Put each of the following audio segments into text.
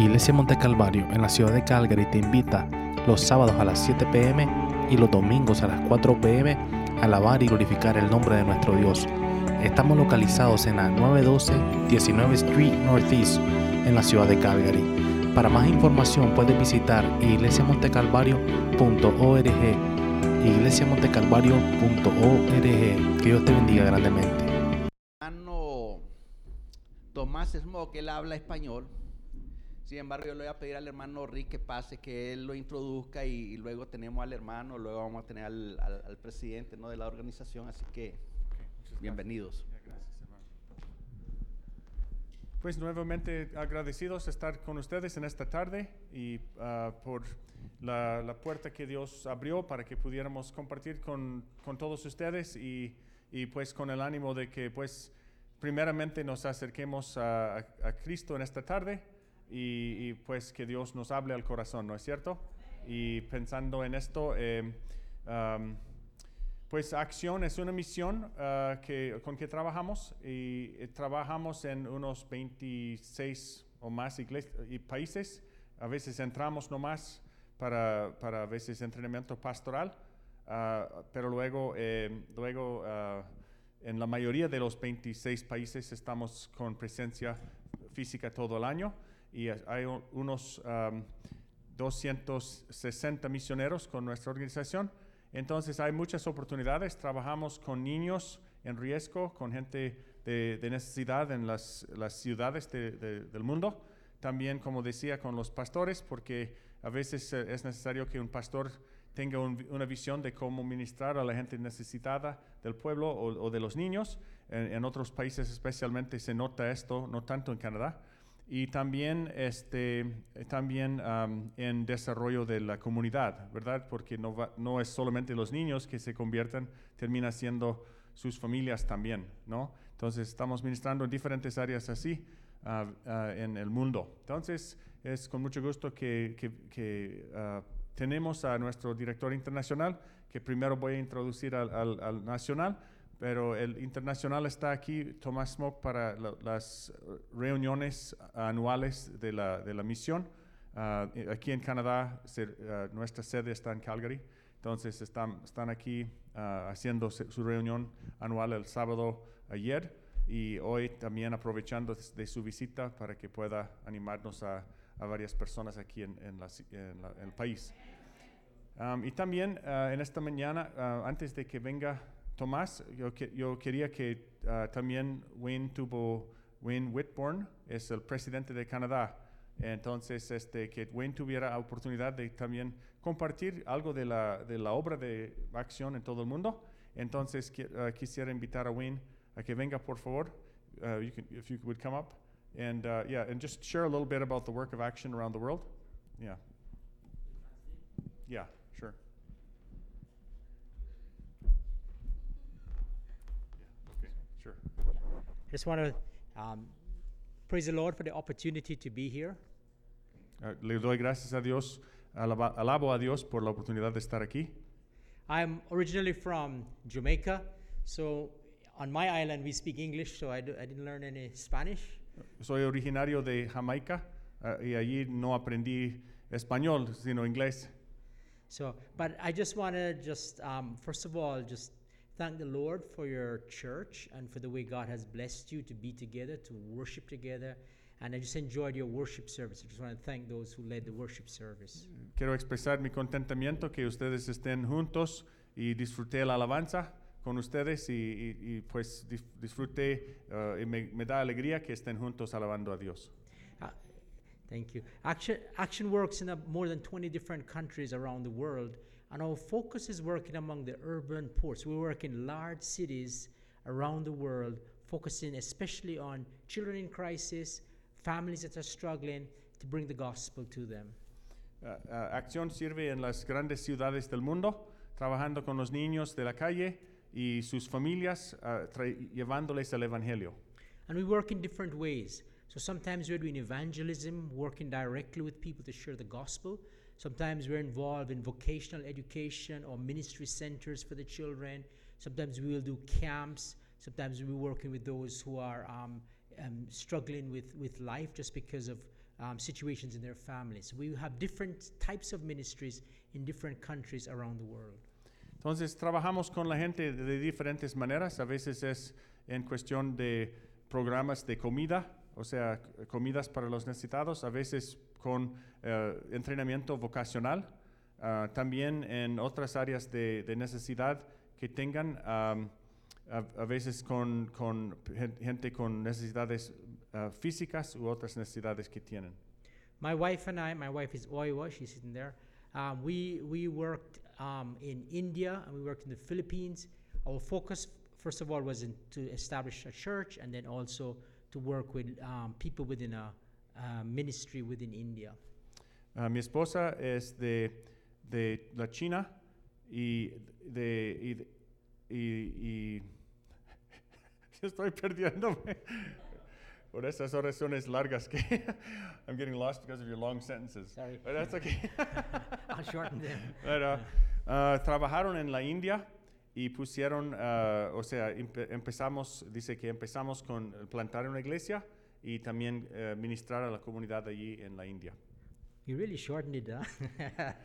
Iglesia Monte Calvario en la ciudad de Calgary te invita los sábados a las 7 pm y los domingos a las 4 pm a alabar y glorificar el nombre de nuestro Dios. Estamos localizados en la 912 19 Street Northeast en la ciudad de Calgary. Para más información puedes visitar iglesiamontecalvario.org iglesiamontecalvario.org Que Dios te bendiga grandemente. Tomás Smoke, él habla español. Sin embargo, yo le voy a pedir al hermano Rick que pase, que él lo introduzca y, y luego tenemos al hermano, luego vamos a tener al, al- al presidente ¿no? de la organización. Así que, bienvenidos. Pues nuevamente agradecidos de estar con ustedes en esta tarde y ah, por la, la puerta que Dios abrió para que pudiéramos compartir con, con todos ustedes y, y, pues con el ánimo de que pues primeramente nos acerquemos a, a- a Cristo en esta tarde y, y, pues que Dios nos hable al corazón, ¿no es cierto? Y pensando en esto, eh, am, pues Acción es una misión ah, que, con que trabajamos y eh, trabajamos en unos 26 o más y países. A veces entramos nomás para, para a veces entrenamiento pastoral, ah, pero luego, eh, luego ah, en la mayoría de los 26 países estamos con presencia física todo el año y hay unos am, 260 misioneros con nuestra organización. Entonces hay muchas oportunidades. Trabajamos con niños en riesgo, con gente de, necesidad en las, ciudades de- de- del mundo. También, como decía, con los pastores, porque a veces eh, es necesario que un pastor tenga un- una visión de cómo ministrar a la gente necesitada del pueblo o, o de los niños. En, en otros países especialmente se nota esto, no tanto en Canadá y también, este, también am, en desarrollo de la comunidad, ¿verdad? Porque no, va- no es solamente los niños que se convierten, termina siendo sus familias también, ¿no? Entonces estamos ministrando en diferentes áreas así ah, ah, en el mundo. Entonces es con mucho gusto que, que- que, ah, tenemos a nuestro director internacional, que primero voy a introducir al, al- al nacional, pero el internacional está aquí, Tomás Smoke, para la- las reuniones anuales de la, de la misión. Eh, aquí en Canadá, se- ah, nuestra sede está en Calgary, entonces están, están aquí ah, haciendo su reunión anual el sábado ayer y hoy también aprovechando de, su visita para que pueda animarnos a, a varias personas aquí en, en la en en el país. Um, y también en esta mañana, antes de que venga Tomás, yo, que- yo quería que ah, también Wayne tuvo, Wayne Whitbourne es el presidente de Canadá. Entonces, este, que Wayne tuviera oportunidad de también compartir algo de la, de la obra de acción en todo el mundo. Entonces, qui- ah, quisiera invitar a Wayne a que venga, por favor. Uh, you can, if you would come up. And, uh, yeah, and just share a little bit about the work of action around the world. Yeah. Yeah, sure. I just want to um, praise the Lord for the opportunity to be here. Uh, le doy gracias a Dios, alaba- alabo a Dios por la oportunidad de estar aquí. I'm originally from Jamaica, so on my island we speak English, so I, do, I didn't learn any Spanish. Soy originario de Jamaica uh, y allí no aprendí español, sino inglés. So, but I just want to just um, first of all just thank the Lord for your church and for the way God has blessed you to be together, to worship together. And I just enjoyed your worship service. I just want to thank those who led the worship service. Quiero expresar mi contentamiento que ustedes estén juntos y disfruté la alabanza con ustedes y, y- y, pues disfruté uh, y me, me da alegría que estén juntos alabando a Dios. Uh, Thank you. Action, Action works in a, more than 20 different countries around the world, and our focus is working among the urban ports. We work in large cities around the world, focusing especially on children in crisis, families that are struggling, to bring the gospel to them. Uh, uh, Acción sirve en las grandes ciudades del mundo, trabajando con los niños de la calle y sus familias, uh, llevándoles el Evangelio. And we work in different ways. So sometimes we're doing evangelism, working directly with people to share the gospel. Sometimes we're involved in vocational education or ministry centers for the children. Sometimes we will do camps. Sometimes we're working with those who are um, um, struggling with, with life just because of um, situations in their families. We have different types of ministries in different countries around the world. Entonces trabajamos con la gente de diferentes maneras. A veces es en cuestión de programas de comida, o sea, comidas para los necesitados. A veces con eh, entrenamiento vocacional. Ah, también en otras áreas de, de necesidad que tengan, am, a, a veces con, con gente con necesidades ah, físicas u otras necesidades que tienen. My wife and I, my wife is Oiwa, she's sitting there. Um, we, we worked um, in India and we worked in the Philippines. Our focus, first of all, was in, to establish a church and then also to work with um, people within a, a ministry within India. Ah, mi esposa es de, de la China y de... Y, de- y- y- estoy perdiéndome por esas oraciones largas que I'm getting lost because of your long sentences. Sorry. But that's okay. I'll shorten them. Pero, ah, trabajaron en la India y pusieron, ah, o sea, empe- empezamos, dice que empezamos con plantar una iglesia y también eh, ministrar a la comunidad allí en la India. You really shortened it, huh?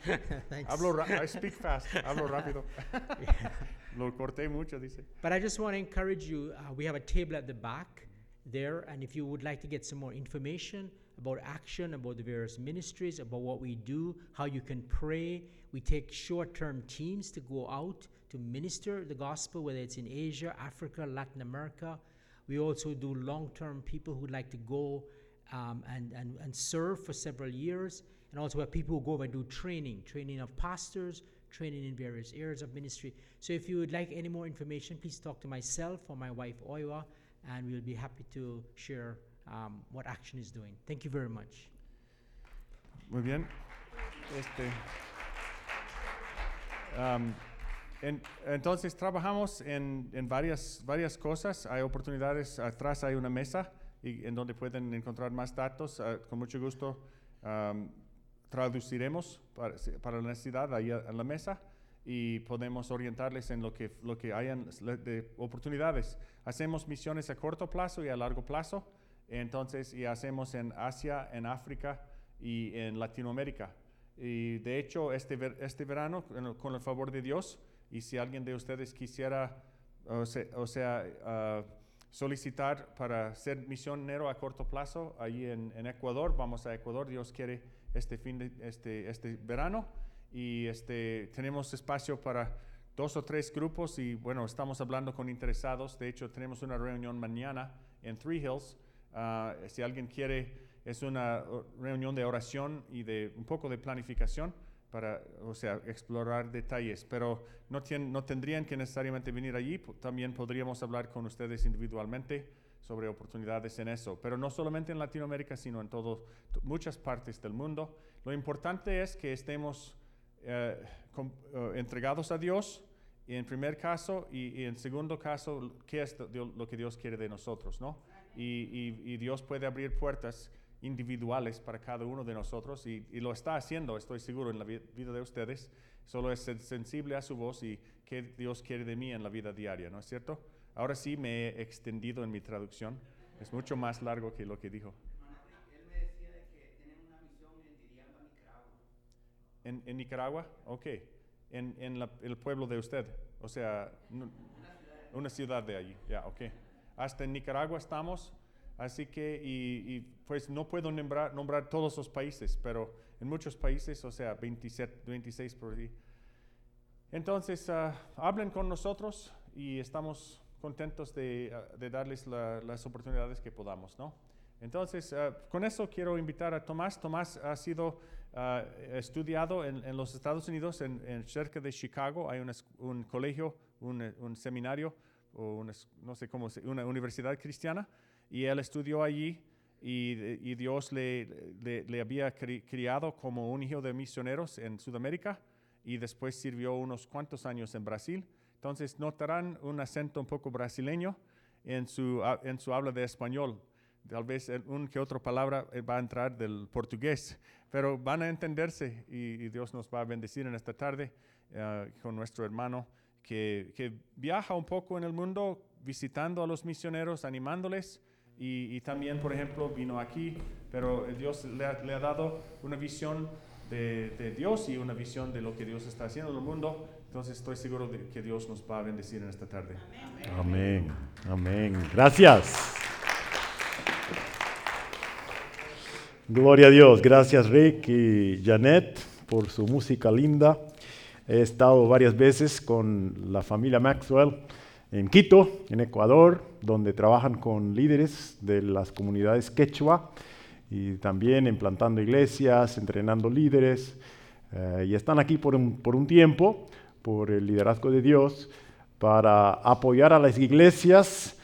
Thanks. Hablo ra- I speak fast. Hablo rápido. Lo corté mucho, dice. But I just want to encourage you. Uh, we have a table at the back there, and if you would like to get some more information about action, about the various ministries, about what we do, how you can pray, we take short-term teams to go out to minister the gospel, whether it's in Asia, Africa, Latin America. We also do long-term people who would like to go um, and, and, and serve for several years, and also have people who go and do training, training of pastors, training in various areas of ministry. So if you would like any more information, please talk to myself or my wife Oiwa, and we'll be happy to share um, what Action is doing. Thank you very much. Muy bien. Este, am, en- entonces trabajamos en, en varias, varias cosas. Hay oportunidades. Atrás hay una mesa y, en donde pueden encontrar más datos. Ah, con mucho gusto am, traduciremos para, para la necesidad ahí en la mesa y podemos orientarles en lo que, lo que hayan de oportunidades. Hacemos misiones a corto plazo y a largo plazo. Entonces, y hacemos en Asia, en África y en Latinoamérica. Y de hecho, este, ver- este verano, con el favor de Dios, y si alguien de ustedes quisiera, o se- o sea, ah, solicitar para ser misionero a corto plazo, allí en, en Ecuador, vamos a Ecuador, Dios quiere este fin de este, este verano, y este, tenemos espacio para dos o tres grupos, y bueno, estamos hablando con interesados, de hecho, tenemos una reunión mañana en Three Hills, Ah, si alguien quiere, es una o- reunión de oración y de un poco de planificación para, o sea, explorar detalles, pero no, tien- no tendrían que necesariamente venir allí, también podríamos hablar con ustedes individualmente sobre oportunidades en eso, pero no solamente en Latinoamérica, sino en todo, t- muchas partes del mundo. Lo importante es que estemos eh, com- eh, entregados a Dios, en primer caso, y, y en segundo caso, qué es lo que Dios quiere de nosotros, ¿no? Y, y- y Dios puede abrir puertas individuales para cada uno de nosotros y, y lo está haciendo, estoy seguro, en la vi- vida de ustedes. Solo es sensible a su voz y qué Dios quiere de mí en la vida diaria, ¿no es cierto? Ahora sí me he extendido en mi traducción. Es mucho más largo que lo que dijo. En. ¿En, Nicaragua? Ok. En, en la- el pueblo de usted. O sea, una ciudad de allí. Ya, ok. Hasta en Nicaragua estamos. Así que, y, y, pues no puedo nombrar, nombrar todos los países, pero en muchos países, o sea, 27, 26 por ahí. Entonces, ah, hablen con nosotros y estamos contentos de, ah, de darles la- las oportunidades que podamos, ¿no? Entonces, ah, con eso quiero invitar a Tomás. Tomás ha sido estudiado en, en los Estados Unidos, en, en cerca de Chicago. Hay es- un colegio, un, un seminario, o una no sé cómo una universidad cristiana, y él estudió allí. Y, Dios le, había cri- criado como un hijo de misioneros en Sudamérica y después sirvió unos cuantos años en Brasil. Entonces notarán un acento un poco brasileño en su, en su habla de español. Tal vez un que otra palabra eh, va a entrar del portugués, pero van a entenderse y, Dios nos va a bendecir en esta tarde eh, con nuestro hermano que, que viaja un poco en el mundo visitando a los misioneros, animándoles y, y también, por ejemplo, vino aquí, pero Dios le ha, le ha dado una visión de, de, Dios y una visión de lo que Dios está haciendo en el mundo. Entonces estoy seguro de que Dios nos va a bendecir en esta tarde. Amén, amén. Gracias. Gloria a Dios. Gracias Rick y Janet por su música linda. He estado varias veces con la familia Maxwell en Quito, en Ecuador, donde trabajan con líderes de las comunidades quechua y también implantando iglesias, entrenando líderes. Eh, y están aquí por un, tiempo, por el liderazgo de Dios, para apoyar a las iglesias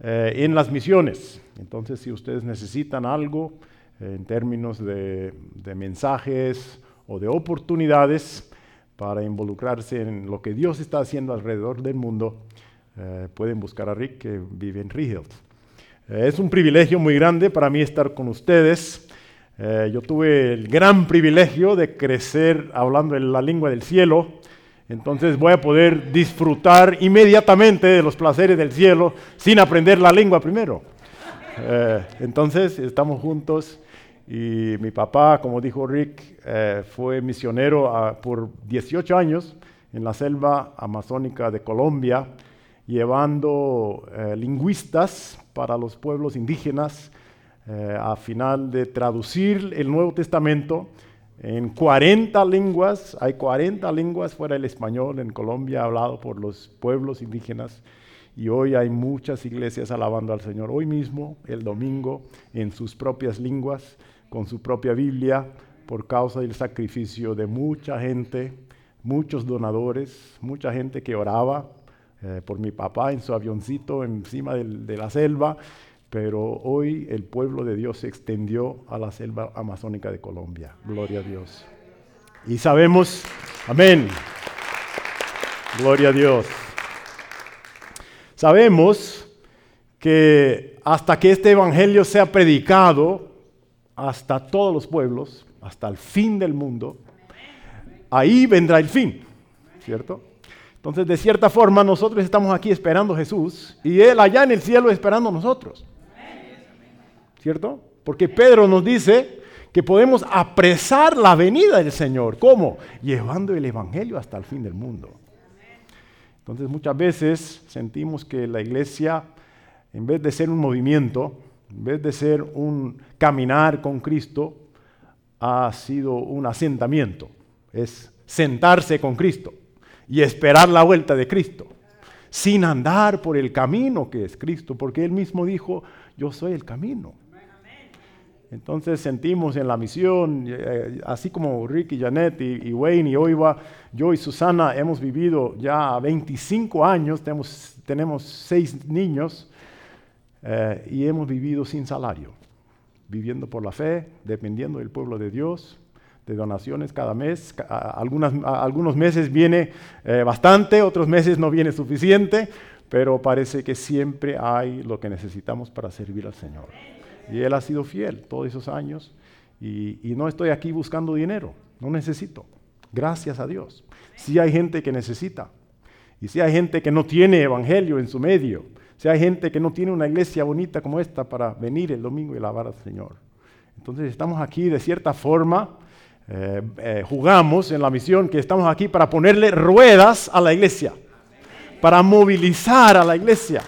eh, en las misiones. Entonces, si ustedes necesitan algo eh, en términos de mensajes o de oportunidades para involucrarse en lo que Dios está haciendo alrededor del mundo, eh, pueden buscar a Rick que vive en Tree Hills. Eh, es un privilegio muy grande para mí estar con ustedes. Eh, yo tuve el gran privilegio de crecer hablando en la lengua del cielo, entonces voy a poder disfrutar inmediatamente de los placeres del cielo sin aprender la lengua primero. entonces estamos juntos y mi papá, como dijo Rick, fue misionero ah, por 18 años en la selva amazónica de Colombia llevando eh, lingüistas para los pueblos indígenas eh, a final de traducir el Nuevo Testamento en 40 lenguas. Hay 40 lenguas fuera del español en Colombia hablado por los pueblos indígenas. Y hoy hay muchas iglesias alabando al Señor. Hoy mismo, el domingo, en sus propias lenguas, con su propia Biblia, por causa del sacrificio de mucha gente, muchos donadores, mucha gente que oraba eh, por mi papá en su avioncito encima de la selva, pero hoy el pueblo de Dios se extendió a la selva amazónica de Colombia. Gloria a Dios. Y sabemos, amén. Gloria a Dios. Sabemos que hasta que este evangelio sea predicado hasta todos los pueblos, hasta el fin del mundo, ahí vendrá el fin, ¿cierto? Entonces, de cierta forma, nosotros estamos aquí esperando a Jesús y Él allá en el cielo esperando a nosotros. ¿Cierto? Porque Pedro nos dice que podemos apresar la venida del Señor. ¿Cómo? Llevando el Evangelio hasta el fin del mundo. Entonces, muchas veces sentimos que la iglesia, en vez de ser un movimiento, en vez de ser un caminar con Cristo, ha sido un asentamiento. Es sentarse con Cristo y esperar la vuelta de Cristo, sin andar por el camino que es Cristo, porque Él mismo dijo, yo soy el camino. Entonces sentimos en la misión, eh, así como Rick y Janet y, Wayne y Oiva, yo y Susana hemos vivido ya 25 años, tenemos, tenemos seis niños eh, y hemos vivido sin salario, viviendo por la fe, dependiendo del pueblo de Dios, de donaciones cada mes. Algunas, algunos meses viene eh, bastante, otros meses no viene suficiente, pero parece que siempre hay lo que necesitamos para servir al Señor. Y Él ha sido fiel todos esos años y, y no estoy aquí buscando dinero, no necesito. Gracias a Dios. Si hay gente que necesita y si hay gente que no tiene evangelio en su medio, si hay gente que no tiene una iglesia bonita como esta para venir el domingo y alabar al Señor. Entonces estamos aquí de cierta forma eh, eh, jugamos en la misión que estamos aquí para ponerle ruedas a la iglesia, para movilizar a la iglesia.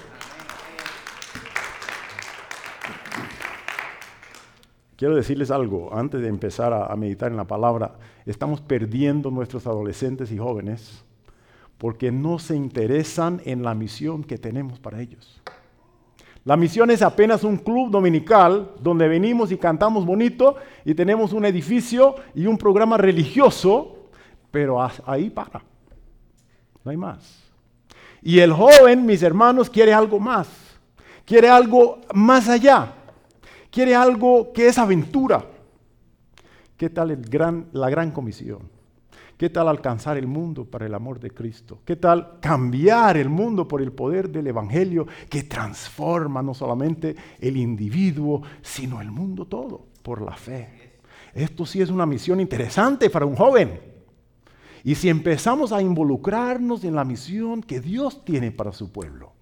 Quiero decirles algo, antes de empezar a, a meditar en la palabra, estamos perdiendo nuestros adolescentes y jóvenes porque no se interesan en la misión que tenemos para ellos. La misión es apenas un club dominical donde venimos y cantamos bonito y tenemos un edificio y un programa religioso, pero ahí para. No hay más. Y el joven, mis hermanos, quiere algo más. Quiere algo más allá. Quiere algo que es aventura. ¿Qué tal gran, la gran comisión? ¿Qué tal alcanzar el mundo para el amor de Cristo? ¿Qué tal cambiar el mundo por el poder del Evangelio que transforma no solamente el individuo, sino el mundo todo por la fe? Esto sí es una misión interesante para un joven. Y si empezamos a involucrarnos en la misión que Dios tiene para su pueblo,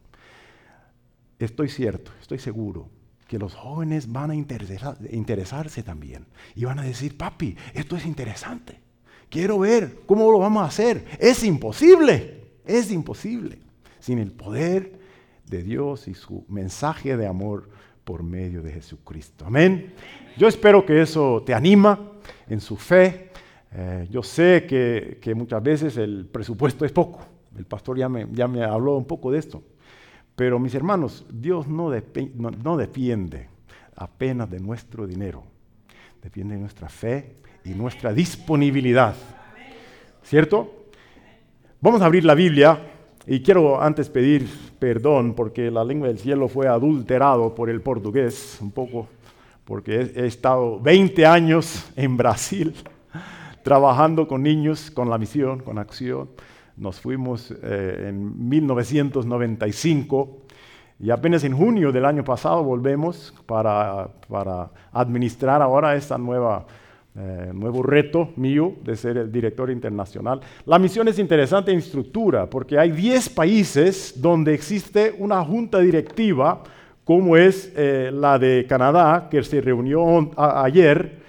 estoy cierto, estoy seguro que los jóvenes van a interesarse también y van a decir, papi, esto es interesante. Quiero ver cómo lo vamos a hacer. Es imposible, es imposible sin el poder de Dios y su mensaje de amor por medio de Jesucristo. Amén. Yo espero que eso te anima en su fe. Eh, yo sé que, muchas veces el presupuesto es poco. El pastor ya me, ya me habló un poco de esto. Pero mis hermanos, Dios no, no, defiende apenas de nuestro dinero, depende de nuestra fe y nuestra disponibilidad. ¿Cierto? Vamos a abrir la Biblia y quiero antes pedir perdón porque la lengua del cielo fue adulterado por el portugués un poco, porque he, estado 20 años en Brasil trabajando con niños, con la misión, con acción. Nos fuimos eh, en 1995 y apenas en junio del año pasado volvemos para, para administrar ahora nueva eh, nuevo reto mío de ser el director internacional. La misión es interesante en estructura porque hay 10 países donde existe una junta directiva como es eh, la de Canadá que se reunió ayer.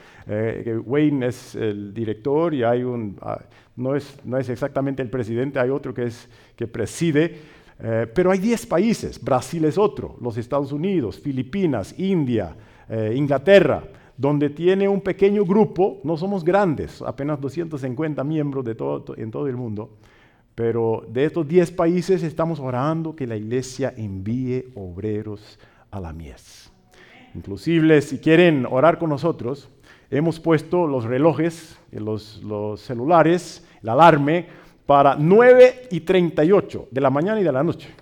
Wayne es el director y hay un, ah, no es, no es exactamente el presidente, hay otro que, es, que preside, eh, pero hay 10 países, Brasil es otro, los Estados Unidos, Filipinas, India, eh, Inglaterra, donde tiene un pequeño grupo, no somos grandes, apenas 250 miembros de todo, en todo el mundo, pero de estos 10 países estamos orando que la iglesia envíe obreros a la mies. Inclusive, si quieren orar con nosotros, hemos puesto los relojes, los, los celulares, el alarme para 9 y 38 de la mañana y de la noche,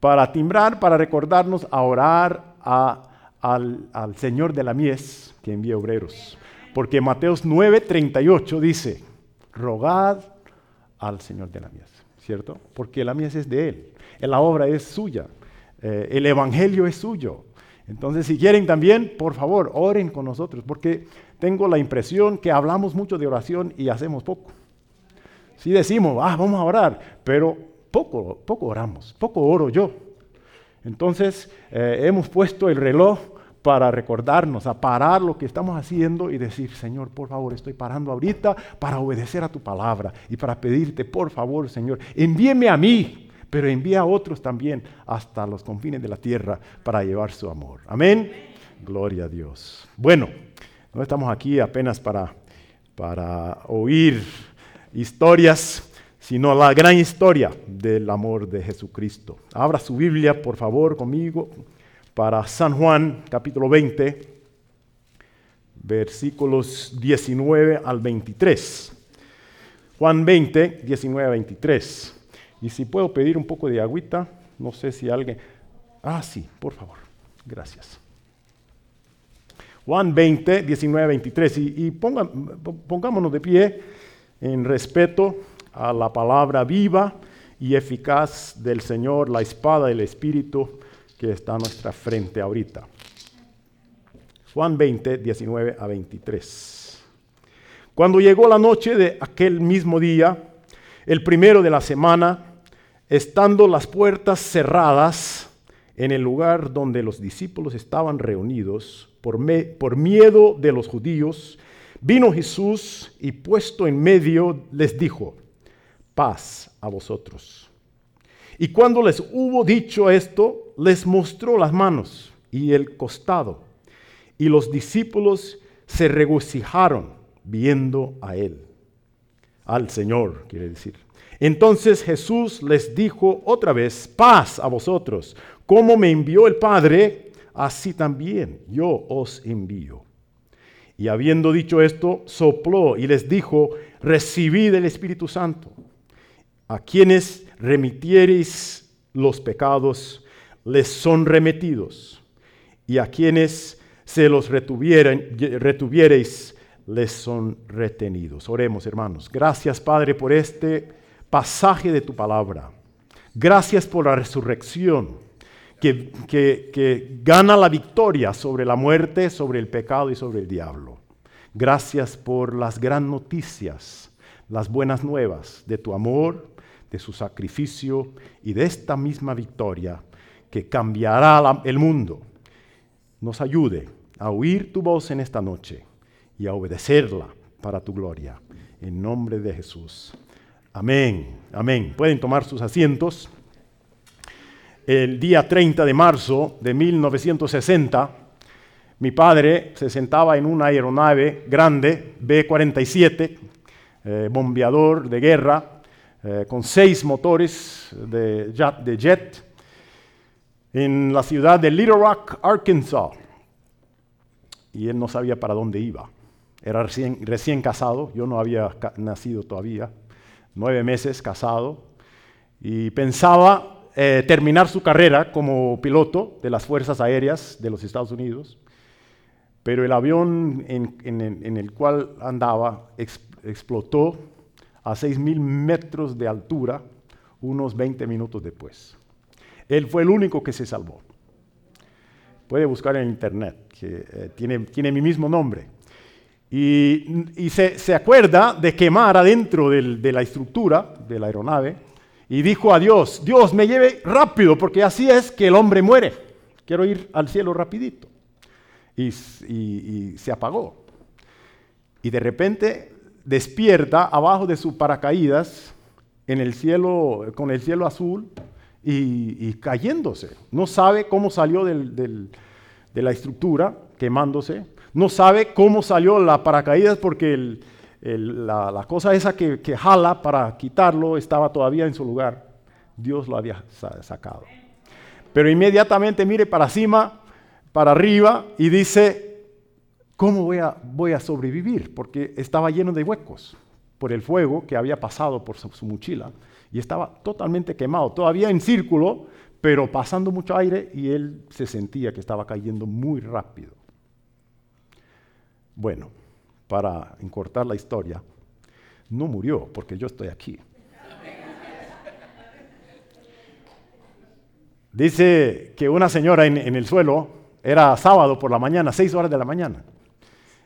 para timbrar, para recordarnos a orar al, Señor de la mies que envía obreros. Porque Mateos 9, 38 dice, rogad al Señor de la mies, ¿cierto? Porque la mies es de Él, la obra es suya, eh, el Evangelio es suyo. Entonces, si quieren también, por favor, oren con nosotros, porque tengo la impresión que hablamos mucho de oración y hacemos poco. Si decimos, ah, vamos a orar, pero poco, poco oramos, poco oro yo. Entonces, eh, hemos puesto el reloj para recordarnos, a parar lo que estamos haciendo y decir, Señor, por favor, estoy parando ahorita para obedecer a tu palabra y para pedirte, por favor, Señor, envíeme a mí, pero envía a otros también hasta los confines de la tierra para llevar su amor. Amén. Gloria a Dios. Bueno. No estamos aquí apenas para, para oír historias, sino la gran historia del amor de Jesucristo. Abra su Biblia, por favor, conmigo, para San Juan, capítulo 20, versículos 19 al 23. Juan 20, 19 al 23. Y si puedo pedir un poco de agüita, no sé si alguien... Ah, sí, por favor. Gracias. Juan 20, 19, 23. Y, pongámonos de pie en respeto a la palabra viva y eficaz del Señor, la espada del Espíritu que está a nuestra frente ahorita. Juan 20, 19 a 23. Cuando llegó la noche de aquel mismo día, el primero de la semana, estando las puertas cerradas en el lugar donde los discípulos estaban reunidos, por, por miedo de los judíos, vino Jesús y puesto en medio les dijo, paz a vosotros. Y cuando les hubo dicho esto, les mostró las manos y el costado. Y los discípulos se regocijaron viendo a él, al Señor, quiere decir. Entonces Jesús les dijo otra vez, paz a vosotros. Como me envió el Padre, así también yo os envío. Y habiendo dicho esto, sopló y les dijo, recibid el Espíritu Santo. A quienes remitiereis los pecados, les son remitidos. Y a quienes se los retuviereis, les son retenidos. Oremos, hermanos. Gracias, Padre, por este pasaje de tu palabra. Gracias por la resurrección que, gana la victoria sobre la muerte, sobre el pecado y sobre el diablo. Gracias por las gran noticias, las buenas nuevas de tu amor, de su sacrificio y de esta misma victoria que cambiará el mundo nos ayude a oír tu voz en esta noche y a obedecerla para tu gloria. En nombre de Jesús. Amén, amén. Pueden tomar sus asientos. El día 30 de marzo de 1960, mi padre se sentaba en una aeronave grande, B-47, eh, bombeador de guerra, eh, con seis motores de jet, en la ciudad de Little Rock, Arkansas. Y él no sabía para dónde iba. Era recién, casado, yo no había nacido todavía, nueve meses casado, y pensaba eh, terminar su carrera como piloto de las Fuerzas Aéreas de los Estados Unidos, pero el avión en, el- cual andaba ex- explotó a 6.000 metros de altura unos 20 minutos después. Él fue el único que se salvó. Puede buscar en internet, que eh, tiene, mi mismo nombre. Y, se, acuerda de quemar adentro de la estructura de la aeronave y dijo a Dios, Dios me lleve rápido porque así es que el hombre muere. Quiero ir al cielo rapidito. Y, se apagó. Y de repente despierta abajo de su paracaídas en el cielo, con el cielo azul y, cayéndose. No sabe cómo salió de la estructura, quemándose. No sabe cómo salió la paracaídas porque el- la, cosa esa que, jala para quitarlo estaba todavía en su lugar. Dios lo había sa- sacado. Pero inmediatamente mire para cima, para arriba y dice, ¿cómo voy a, voy a sobrevivir? Porque estaba lleno de huecos por el fuego que había pasado por su mochila y estaba totalmente quemado, todavía en círculo, pero pasando mucho aire y él se sentía que estaba cayendo muy rápido. Bueno, para encortar la historia, no murió porque yo estoy aquí. Dice que una señora en, el suelo, era sábado por la mañana, seis horas de la mañana,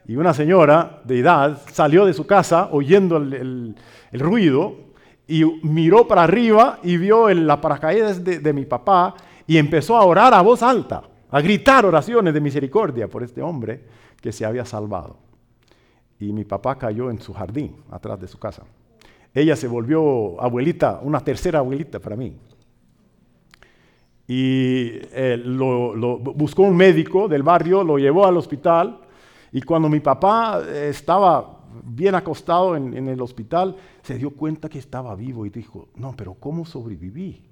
y una señora de edad salió de su casa oyendo el, ruido y miró para arriba y vio el, la paracaídas de mi papá y empezó a orar a voz alta, a gritar oraciones de misericordia por este hombre que se había salvado. Y mi papá cayó en su jardín, atrás de su casa. Ella se volvió abuelita, una tercera abuelita para mí y eh, lo, buscó un médico del barrio, lo llevó al hospital y cuando mi papá eh, estaba bien acostado en, en el hospital, se dio cuenta que estaba vivo y dijo, no, pero ¿cómo sobreviví?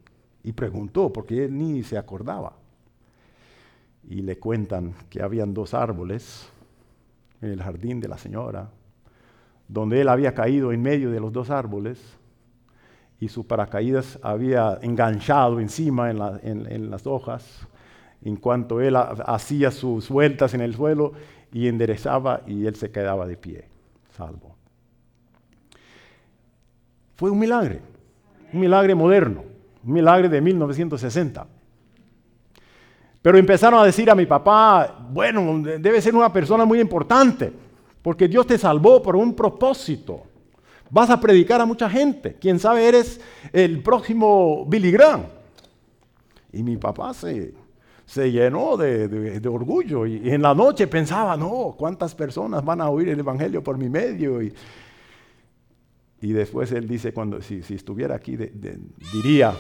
Y preguntó, porque él ni se acordaba. Y le cuentan que habían dos árboles en el jardín de la señora, donde él había caído en medio de los dos árboles y su paracaídas había enganchado encima en, la- en- en las hojas, en cuanto él ha- hacía sus vueltas en el suelo y enderezaba y él se quedaba de pie, salvo. Fue un milagro, un milagro moderno, un milagro de 1960. Pero empezaron a decir a mi papá, bueno, debe ser una persona muy importante, porque Dios te salvó por un propósito. Vas a predicar a mucha gente. Quién sabe, eres el próximo Billy Graham. Y mi papá se, se llenó de, de- orgullo y, en la noche pensaba, no, ¿cuántas personas van a oír el Evangelio por mi medio? Y, y después él dice, cuando, si, si estuviera aquí, diría,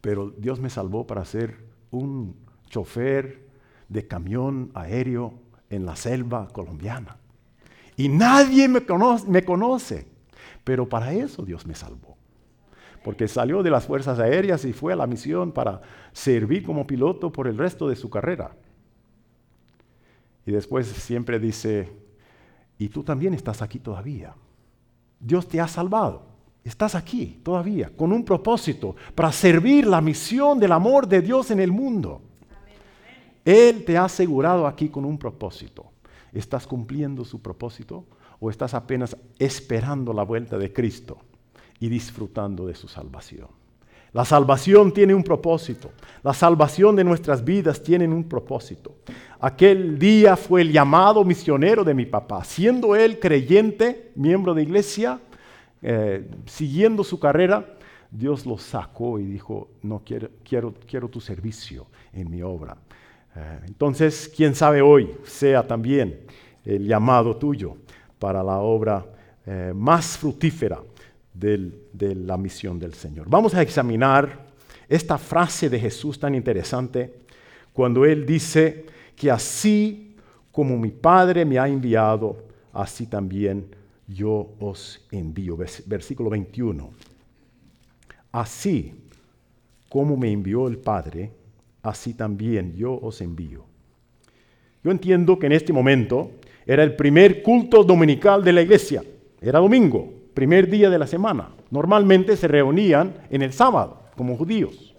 pero Dios me salvó para ser un chofer de camión aéreo en la selva colombiana. Y nadie me conoce, me conoce. Pero para eso Dios me salvó. Porque salió de las fuerzas aéreas y fue a la misión para servir como piloto por el resto de su carrera. Y después siempre dice, y tú también estás aquí todavía. Dios te ha salvado. Estás aquí todavía con un propósito para servir la misión del amor de Dios en el mundo. Él te ha asegurado aquí con un propósito. ¿Estás cumpliendo su propósito o estás apenas esperando la vuelta de Cristo y disfrutando de su salvación? La salvación tiene un propósito. La salvación de nuestras vidas tiene un propósito. Aquel día fue el llamado misionero de mi papá. Siendo él creyente, miembro de iglesia, eh, siguiendo su carrera, Dios lo sacó y dijo, no quiero, quiero, quiero tu servicio en mi obra. Eh, entonces, quién sabe hoy sea también el llamado tuyo para la obra eh, más fructífera de la misión del Señor. Vamos a examinar esta frase de Jesús tan interesante cuando Él dice que así como mi Padre me ha enviado, así también yo os envío. Vers- Versículo 21. Así como me envió el Padre, así también yo os envío. Yo entiendo que en este momento era el primer culto dominical de la iglesia. Era domingo, primer día de la semana. Normalmente se reunían en el sábado, como judíos.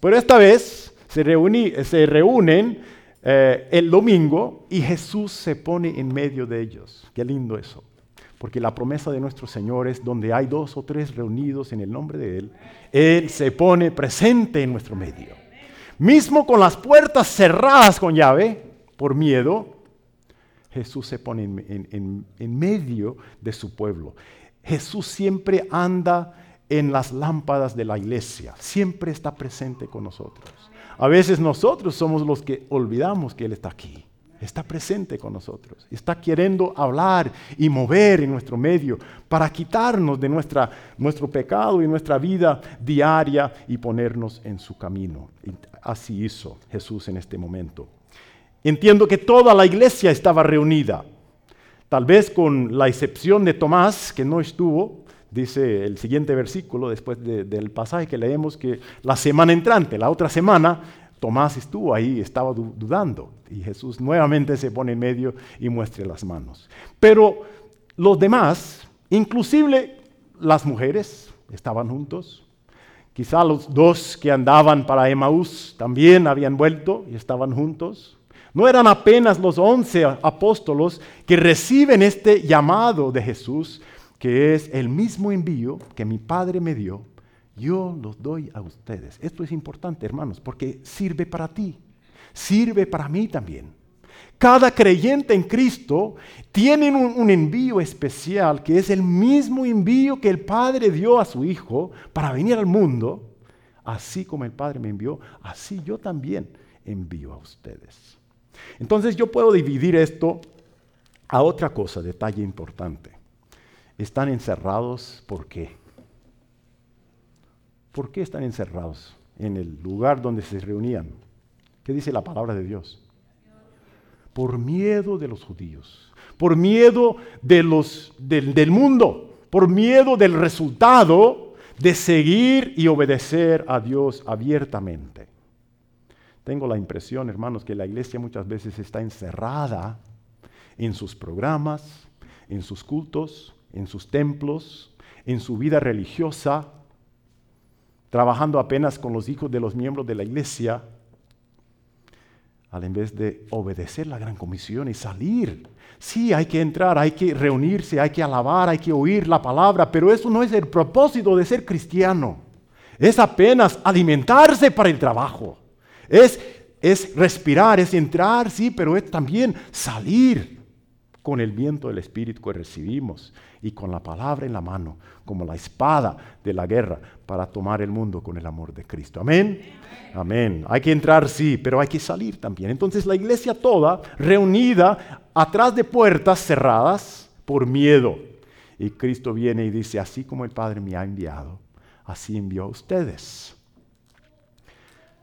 Pero esta vez se reúnen eh, el domingo y Jesús se pone en medio de ellos. Qué lindo eso. Porque la promesa de nuestro Señor es donde hay dos o tres reunidos en el nombre de Él, Él se pone presente en nuestro medio. Mismo con las puertas cerradas con llave, por miedo, Jesús se pone en, en- medio de su pueblo. Jesús siempre anda en las lámparas de la iglesia, siempre está presente con nosotros. A veces nosotros somos los que olvidamos que Él está aquí. Está presente con nosotros. Está queriendo hablar y mover en nuestro medio para quitarnos de nuestra, nuestro pecado y nuestra vida diaria y ponernos en su camino. Así hizo Jesús en este momento. Entiendo que toda la iglesia estaba reunida, tal vez con la excepción de Tomás, que no estuvo, dice el siguiente versículo después de- del pasaje que leemos, que la semana entrante, la otra semana, Tomás estuvo ahí, estaba du- dudando, y Jesús nuevamente se pone en medio y muestra las manos. Pero los demás, inclusive las mujeres, estaban juntos, Quizá los dos que andaban para Emaús también habían vuelto y estaban juntos. No eran apenas los once apóstolos que reciben este llamado de Jesús, que es el mismo envío que mi Padre me dio. Yo los doy a ustedes. Esto es importante, hermanos, porque sirve para ti, sirve para mí también. Cada creyente en Cristo tiene un, envío especial que es el mismo envío que el Padre dio a su Hijo para venir al mundo. Así como el Padre me envió, así yo también envío a ustedes. Entonces yo puedo dividir esto a otra cosa, detalle importante. Están encerrados, ¿por qué? ¿Por qué están encerrados en el lugar donde se reunían? ¿Qué dice la palabra de Dios? por miedo de los judíos, por miedo de los, del, del mundo, por miedo del resultado de seguir y obedecer a Dios abiertamente. Tengo la impresión, hermanos, que la iglesia muchas veces está encerrada en sus programas, en sus cultos, en sus templos, en su vida religiosa, trabajando apenas con los hijos de los miembros de la iglesia, al en vez de obedecer la gran comisión y salir. Sí, hay que entrar, hay que reunirse, hay que alabar, hay que oír la palabra, pero eso no es el propósito de ser cristiano. Es apenas alimentarse para el trabajo. Es, es respirar, es entrar, sí, pero es también salir con el viento del Espíritu que recibimos y con la palabra en la mano, como la espada de la guerra, para tomar el mundo con el amor de Cristo. Amén. Amén. Hay que entrar, sí, pero hay que salir también. Entonces la iglesia toda reunida atrás de puertas cerradas por miedo. Y Cristo viene y dice, así como el Padre me ha enviado, así envió a ustedes.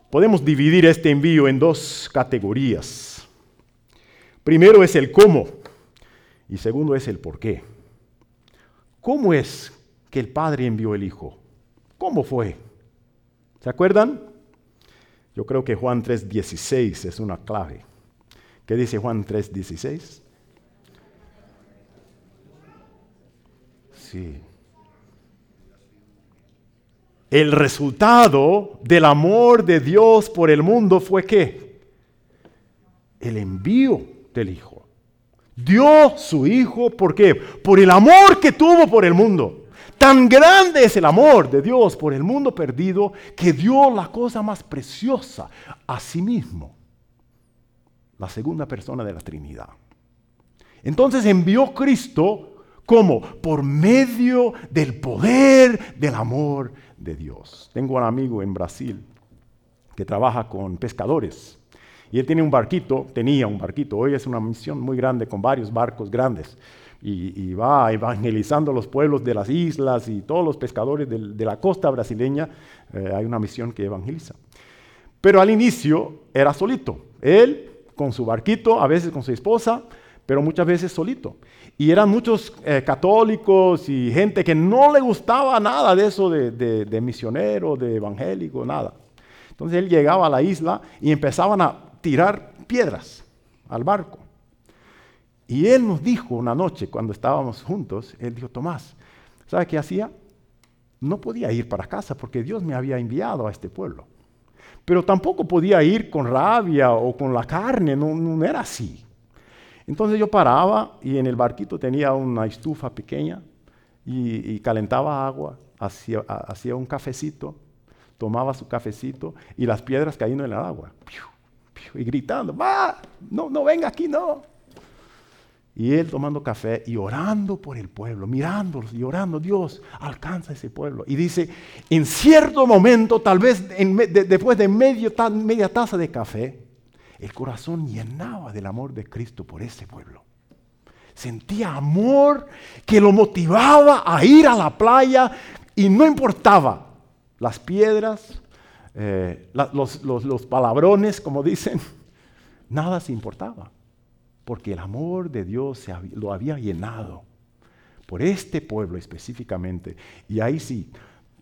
Podemos dividir este envío en dos categorías. Primero es el cómo y segundo es el por qué. ¿Cómo es que el Padre envió el Hijo? ¿Cómo fue? ¿Se acuerdan? Yo creo que Juan 3:16 es una clave. ¿Qué dice Juan 3:16? Sí. El resultado del amor de Dios por el mundo fue qué? El envío del Hijo. Dio su Hijo, ¿por qué? Por el amor que tuvo por el mundo. Tan grande es el amor de Dios por el mundo perdido que dio la cosa más preciosa a sí mismo, la segunda persona de la Trinidad. Entonces envió Cristo como por medio del poder del amor de Dios. Tengo un amigo en Brasil que trabaja con pescadores y él tiene un barquito, tenía un barquito, hoy es una misión muy grande con varios barcos grandes. Y, va evangelizando los pueblos de las islas y todos los pescadores de, la costa brasileña. Eh, hay una misión que evangeliza. Pero al inicio era solito. Él con su barquito, a veces con su esposa, pero muchas veces solito. Y eran muchos eh, católicos y gente que no le gustaba nada de eso de, de, de misionero, de evangélico, nada. Entonces él llegaba a la isla y empezaban a tirar piedras al barco. Y él nos dijo una noche, cuando estábamos juntos, él dijo, Tomás, ¿sabe qué hacía? No podía ir para casa porque Dios me había enviado a este pueblo. Pero tampoco podía ir con rabia o con la carne, no, era así. Entonces yo paraba y en el barquito tenía una estufa pequeña y, calentaba agua, hacía, hacía, un cafecito, tomaba su cafecito y las piedras cayendo en el agua. Y gritando, va, no, no venga aquí, no. Y él tomando café y orando por el pueblo, mirándolos y orando, Dios, alcanza ese pueblo. Y dice, en cierto momento, tal vez después de medio, media taza de café, el corazón llenaba del amor de Cristo por ese pueblo. Sentía amor que lo motivaba a ir a la playa y no importaba las piedras, eh, los, los palabrones, como dicen, nada se importaba porque el amor de Dios lo había llenado por este pueblo específicamente. Y ahí sí,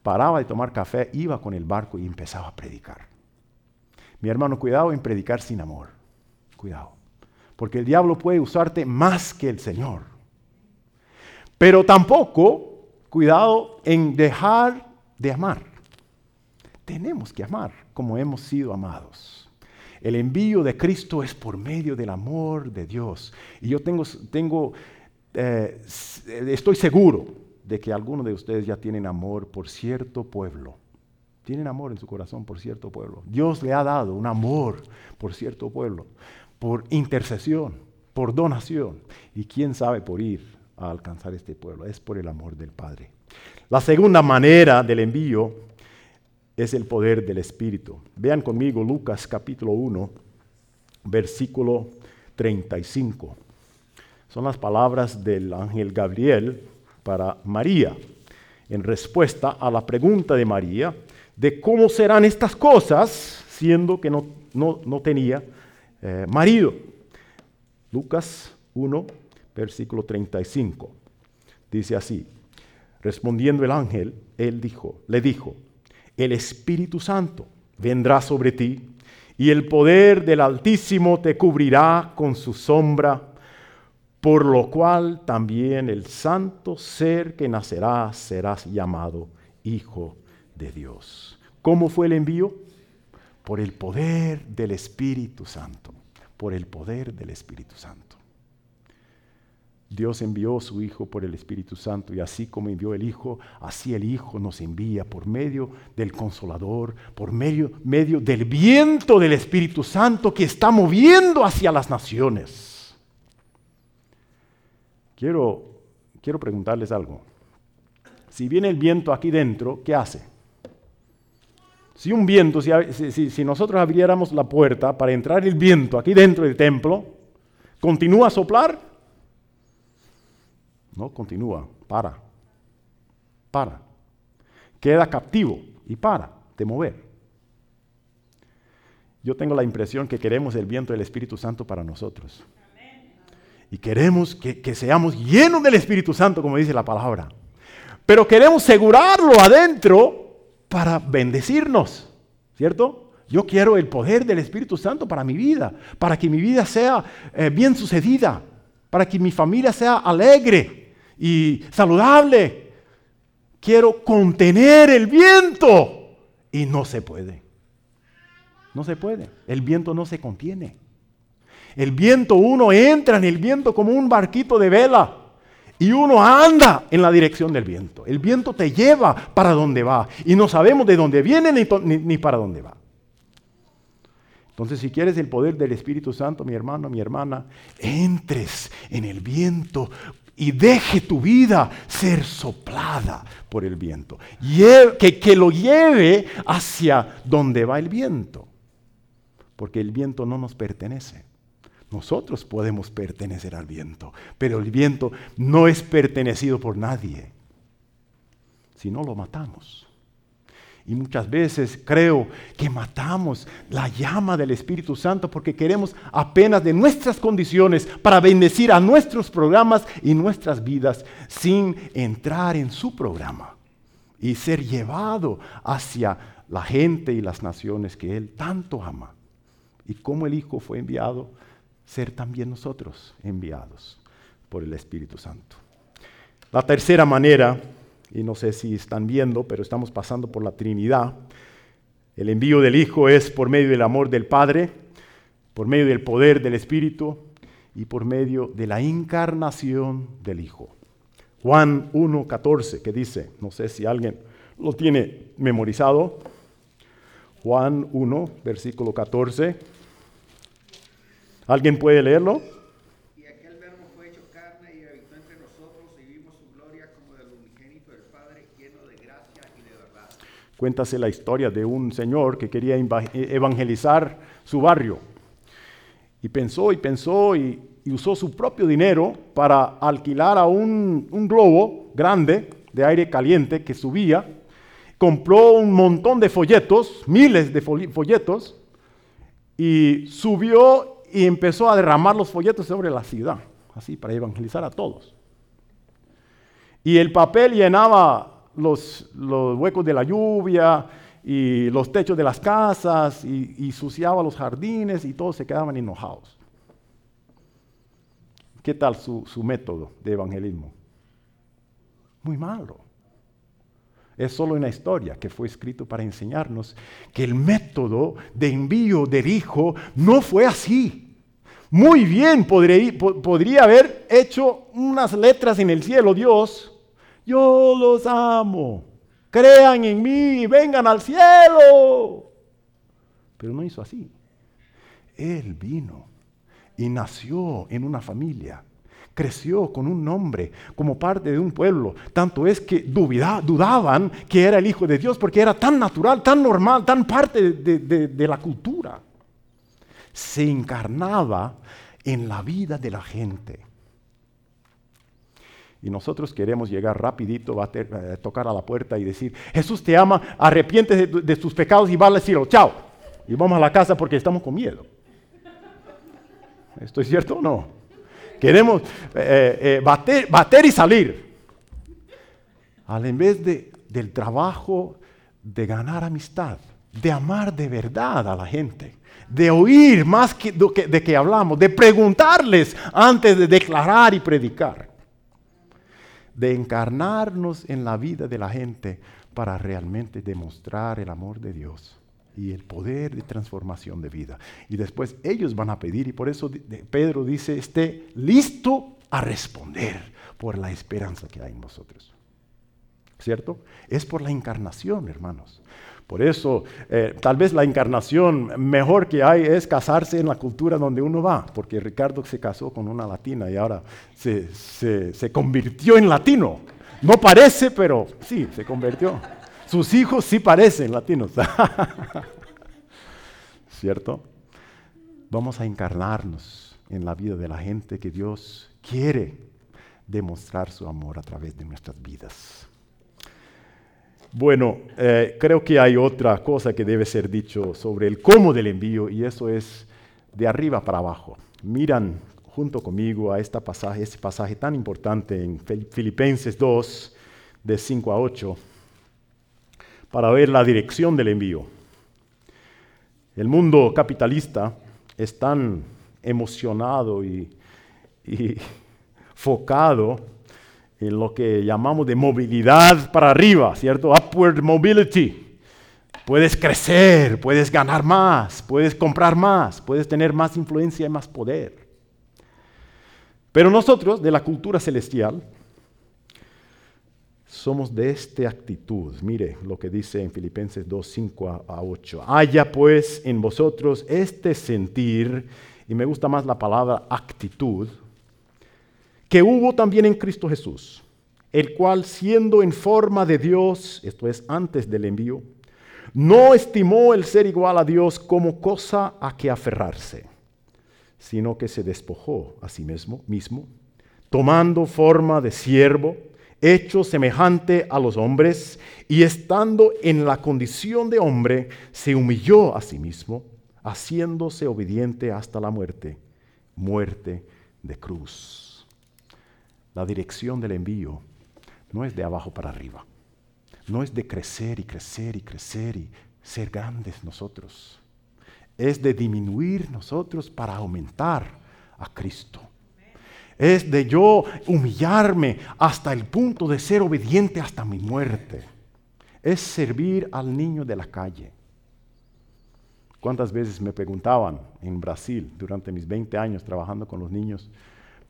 paraba de tomar café, iba con el barco y empezaba a predicar. Mi hermano, cuidado en predicar sin amor. Cuidado. Porque el diablo puede usarte más que el Señor. Pero tampoco, cuidado en dejar de amar. Tenemos que amar como hemos sido amados. El envío de Cristo es por medio del amor de Dios. Y yo tengo, tengo eh, estoy seguro de que algunos de ustedes ya tienen amor por cierto pueblo. Tienen amor en su corazón por cierto pueblo. Dios le ha dado un amor por cierto pueblo, por intercesión, por donación. Y quién sabe por ir a alcanzar este pueblo. Es por el amor del Padre. La segunda manera del envío es el poder del Espíritu. Vean conmigo Lucas capítulo 1, versículo 35. Son las palabras del ángel Gabriel para María, en respuesta a la pregunta de María de cómo serán estas cosas, siendo que no, no, tenía eh, marido. Lucas 1, versículo 35. Dice así, respondiendo el ángel, él dijo, le dijo, el Espíritu Santo vendrá sobre ti y el poder del Altísimo te cubrirá con su sombra, por lo cual también el santo ser que nacerá serás llamado Hijo de Dios. ¿Cómo fue el envío? Por el poder del Espíritu Santo, por el poder del Espíritu Santo. Dios envió su Hijo por el Espíritu Santo y así como envió el Hijo, así el Hijo nos envía por medio del Consolador, por medio, medio del viento del Espíritu Santo que está moviendo hacia las naciones. Quiero, quiero preguntarles algo. Si viene el viento aquí dentro, ¿qué hace? Si un viento, si, si nosotros abriéramos la puerta para entrar el viento aquí dentro del templo, ¿continúa a soplar? No, continúa, para, para. Queda captivo y para de mover. Yo tengo la impresión que queremos el viento del Espíritu Santo para nosotros. Y queremos que, que seamos llenos del Espíritu Santo, como dice la palabra. Pero queremos asegurarlo adentro para bendecirnos, ¿cierto? Yo quiero el poder del Espíritu Santo para mi vida, para que mi vida sea eh, bien sucedida, para que mi familia sea alegre, y saludable. Quiero contener el viento y no se puede. No se puede. El viento no se contiene. El viento, uno entra en el viento como un barquito de vela y uno anda en la dirección del viento. El viento te lleva para donde va y no sabemos de dónde viene ni, ni para dónde va. Entonces, si quieres el poder del Espíritu Santo, mi hermano, mi hermana, entres en el viento y deje tu vida ser soplada por el viento. que, que lo lleve hacia donde va el viento. porque el viento no nos pertenece. Nosotros podemos pertenecer al viento, pero el viento no es pertenecido por nadie. Si no lo matamos. Y muchas veces creo que matamos la llama del Espíritu Santo porque queremos apenas de nuestras condiciones para bendecir a nuestros programas y nuestras vidas sin entrar en su programa y ser llevado hacia la gente y las naciones que Él tanto ama. Y como el Hijo fue enviado, ser también nosotros enviados por el Espíritu Santo. La tercera manera y no sé si están viendo, pero estamos pasando por la Trinidad. El envío del Hijo es por medio del amor del Padre, por medio del poder del Espíritu y por medio de la encarnación del Hijo. Juan 1.14, que dice, no sé si alguien lo tiene memorizado, Juan 1, versículo 14. ¿Alguien puede leerlo? Cuéntase la historia de un señor que quería evangelizar su barrio. Y pensó y pensó y, usó su propio dinero para alquilar a un, un globo grande de aire caliente que subía. Compró un montón de folletos, miles de folletos, y subió y empezó a derramar los folletos sobre la ciudad, así para evangelizar a todos. Y el papel llenaba los, huecos de la lluvia y los techos de las casas y, y suciaba los jardines y todos se quedaban enojados. ¿Qué tal su, su método de evangelismo? Muy malo. Es solo una historia que fue escrito para enseñarnos que el método de envío del Hijo no fue así. Muy bien podría, podría haber hecho unas letras en el cielo Dios yo los amo. Crean en mí, vengan al cielo. Pero no hizo así. Él vino y nació en una familia. Creció con un nombre, como parte de un pueblo. Tanto es que dudaban que era el Hijo de Dios porque era tan natural, tan normal, tan parte de la cultura. Se encarnaba en la vida de la gente y nosotros queremos llegar rapidito, a eh, tocar a la puerta y decir, Jesús te ama, arrepiente de, tus pecados y va a decirlo, chao. Y vamos a la casa porque estamos con miedo. ¿Estoy cierto o no? Queremos eh, eh, bater, bater, y salir. Al en vez de, del trabajo de ganar amistad, de amar de verdad a la gente, de oír más que, de que hablamos, de preguntarles antes de declarar y predicar de encarnarnos en la vida de la gente para realmente demostrar el amor de Dios y el poder de transformación de vida. Y después ellos van a pedir y por eso Pedro dice, esté listo a responder por la esperanza que hay en vosotros. ¿Cierto? Es por la encarnación, hermanos. Por eso, eh, tal vez la encarnación mejor que hay es casarse en la cultura donde uno va, porque Ricardo se casó con una latina y ahora se, se convirtió en latino. No parece, pero sí, se convirtió. Sus hijos sí parecen latinos. ¿Cierto? Vamos a encarnarnos en la vida de la gente que Dios quiere demostrar su amor a través de nuestras vidas. Bueno, eh, creo que hay otra cosa que debe ser dicho sobre el cómo del envío y eso es de arriba para abajo. Miran junto conmigo a pasaje, este pasaje tan importante en Filipenses 2, de 5 a 8, para ver la dirección del envío. El mundo capitalista es tan emocionado y, y focado en lo que llamamos de movilidad para arriba, ¿cierto? Upward mobility. Puedes crecer, puedes ganar más, puedes comprar más, puedes tener más influencia y más poder. Pero nosotros, de la cultura celestial, somos de esta actitud. Mire lo que dice en Filipenses 2, 5 a 8. Haya pues en vosotros este sentir, y me gusta más la palabra actitud, que hubo también en Cristo Jesús, el cual siendo en forma de Dios, esto es antes del envío, No estimó el ser igual a Dios como cosa a que aferrarse, sino que se despojó a sí mismo, mismo tomando forma de siervo, hecho semejante a los hombres, y estando en la condición de hombre, se humilló a sí mismo, haciéndose obediente hasta la muerte, muerte de cruz. La dirección del envío no es de abajo para arriba, no es de crecer y crecer y crecer y ser grandes nosotros, es de disminuir nosotros para aumentar a Cristo. Es de yo humillarme hasta el punto de ser obediente hasta mi muerte. Es servir al niño de la calle. ¿Cuántas veces me preguntaban en Brasil durante mis 20 años trabajando con los niños,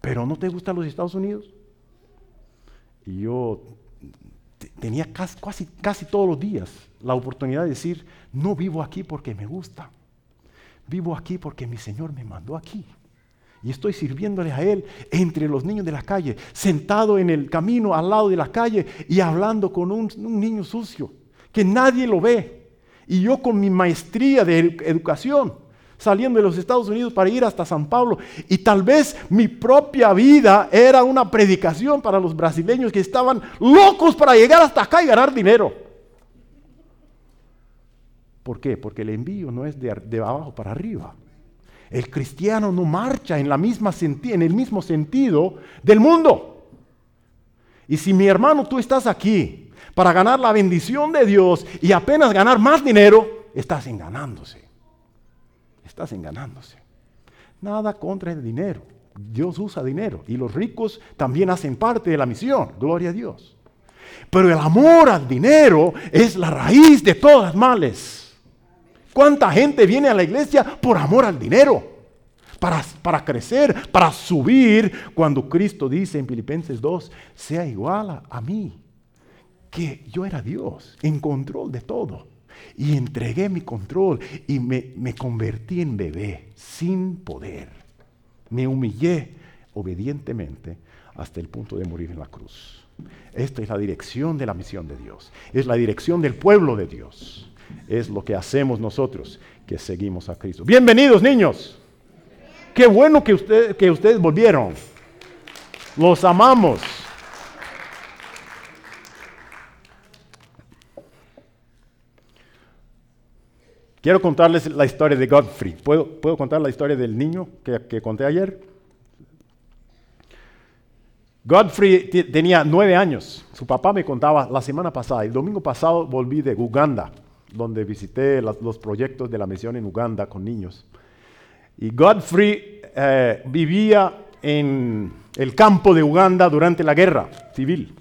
pero no te gustan los Estados Unidos? Y yo tenía casi, todos los días la oportunidad de decir, no vivo aquí porque me gusta, vivo aquí porque mi Señor me mandó aquí. Y estoy sirviéndole a Él entre los niños de la calle, sentado en el camino al lado de la calle y hablando con un, un niño sucio, que nadie lo ve. Y yo con mi maestría de educación, saliendo de los Estados Unidos para ir hasta San Pablo. Y tal vez mi propia vida era una predicación para los brasileños que estaban locos para llegar hasta acá y ganar dinero. ¿Por qué? Porque el envío no es de, abajo para arriba. El cristiano no marcha en, la misma en el mismo sentido del mundo. Y si mi hermano tú estás aquí para ganar la bendición de Dios y apenas ganar más dinero, estás enganándose. Estás enganándose. Nada contra el dinero. Dios usa dinero y los ricos también hacen parte de la misión. Gloria a Dios. Pero el amor al dinero es la raíz de todas males. ¿Cuánta gente viene a la iglesia por amor al dinero? Para, para, crecer, para subir, cuando Cristo dice en Filipenses 2, sea igual a mí, que yo era Dios, en control de todo. Y entregué mi control y me, me convertí en bebé, sin poder. Me humillé obedientemente hasta el punto de morir en la cruz. Esta es la dirección de la misión de Dios. Es la dirección del pueblo de Dios es lo que hacemos nosotros que seguimos a Cristo. Bienvenidos niños. Qué bueno que, usted, que ustedes volvieron. Los amamos. Quiero contarles la historia de Godfrey. ¿Puedo, ¿puedo contar la historia del niño que, que conté ayer? Godfrey tenía nueve años. Su papá me contaba la semana pasada, el domingo pasado volví de Uganda donde visité los proyectos de la misión en Uganda con niños. Y Godfrey eh, vivía en el campo de Uganda durante la guerra civil.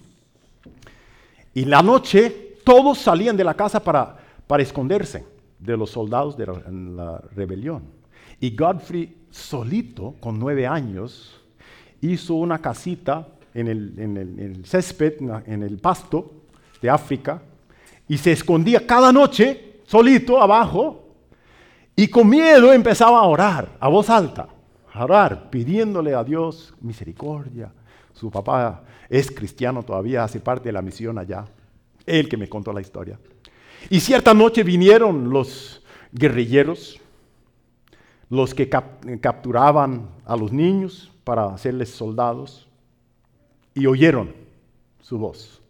Y la noche todos salían de la casa para, para esconderse de los soldados de la, rebelión. Y Godfrey solito, con nueve años, hizo una casita en el, en el césped, en el pasto de África, y se escondía cada noche solito abajo y con miedo empezaba a orar a voz alta, a orar, pidiéndole a Dios misericordia. Su papá es cristiano todavía, hace parte de la misión allá, él que me contó la historia. Y cierta noche vinieron los guerrilleros, los que capturaban a los niños para hacerles soldados, y oyeron su voz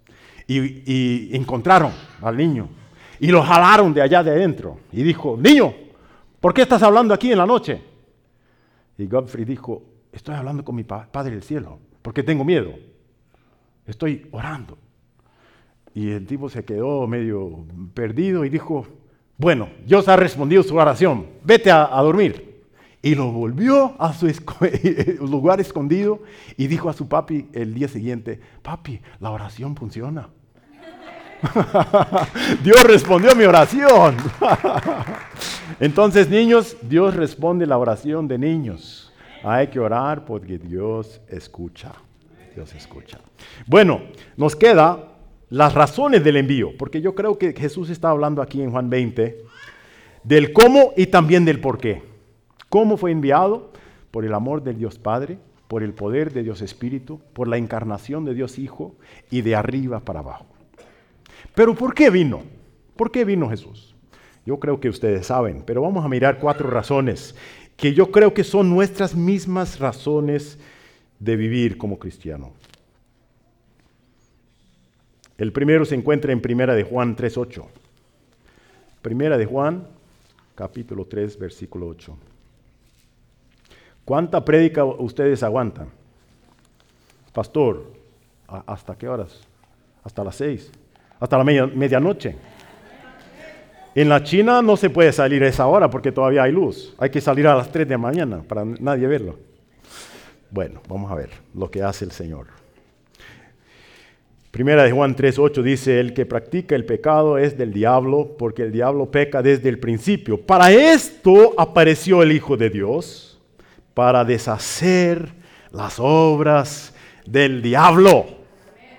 y, encontraron al niño y lo jalaron de allá de adentro y dijo, niño, ¿por qué estás hablando aquí en la noche? Y Godfrey dijo, estoy hablando con mi Padre del Cielo, porque tengo miedo. Estoy orando. Y el tipo se quedó medio perdido y dijo, bueno, Dios ha respondido su oración, vete a, dormir. Y lo volvió a su lugar escondido y dijo a su papi el día siguiente, papi, la oración funciona. Dios respondió mi oración. Entonces, niños, Dios responde la oración de niños. Hay que orar porque Dios escucha. Dios escucha. Bueno, nos queda las razones del envío, porque yo creo que Jesús está hablando aquí en Juan 20 del cómo y también del por qué. ¿Cómo fue enviado? Por el amor del Dios Padre, por el poder de Dios Espíritu, por la encarnación de Dios Hijo y de arriba para abajo. Pero ¿por qué vino? ¿Por qué vino Jesús? Yo creo que ustedes saben, pero vamos a mirar cuatro razones que yo creo que son nuestras mismas razones de vivir como cristiano. El primero se encuentra en Primera de Juan 3.8. Primera de Juan, capítulo 3, versículo 8. ¿Cuánta prédica ustedes aguantan? Pastor, ¿hasta qué horas? Hasta las 6, hasta la medianoche. En la China no se puede salir esa hora porque todavía hay luz. Hay que salir a las 3 de la mañana para nadie verlo. Bueno, vamos a ver lo que hace el Señor. Primera de Juan 3:8 dice, el que practica el pecado es del diablo, porque el diablo peca desde el principio. Para esto apareció el Hijo de Dios, para deshacer las obras del diablo.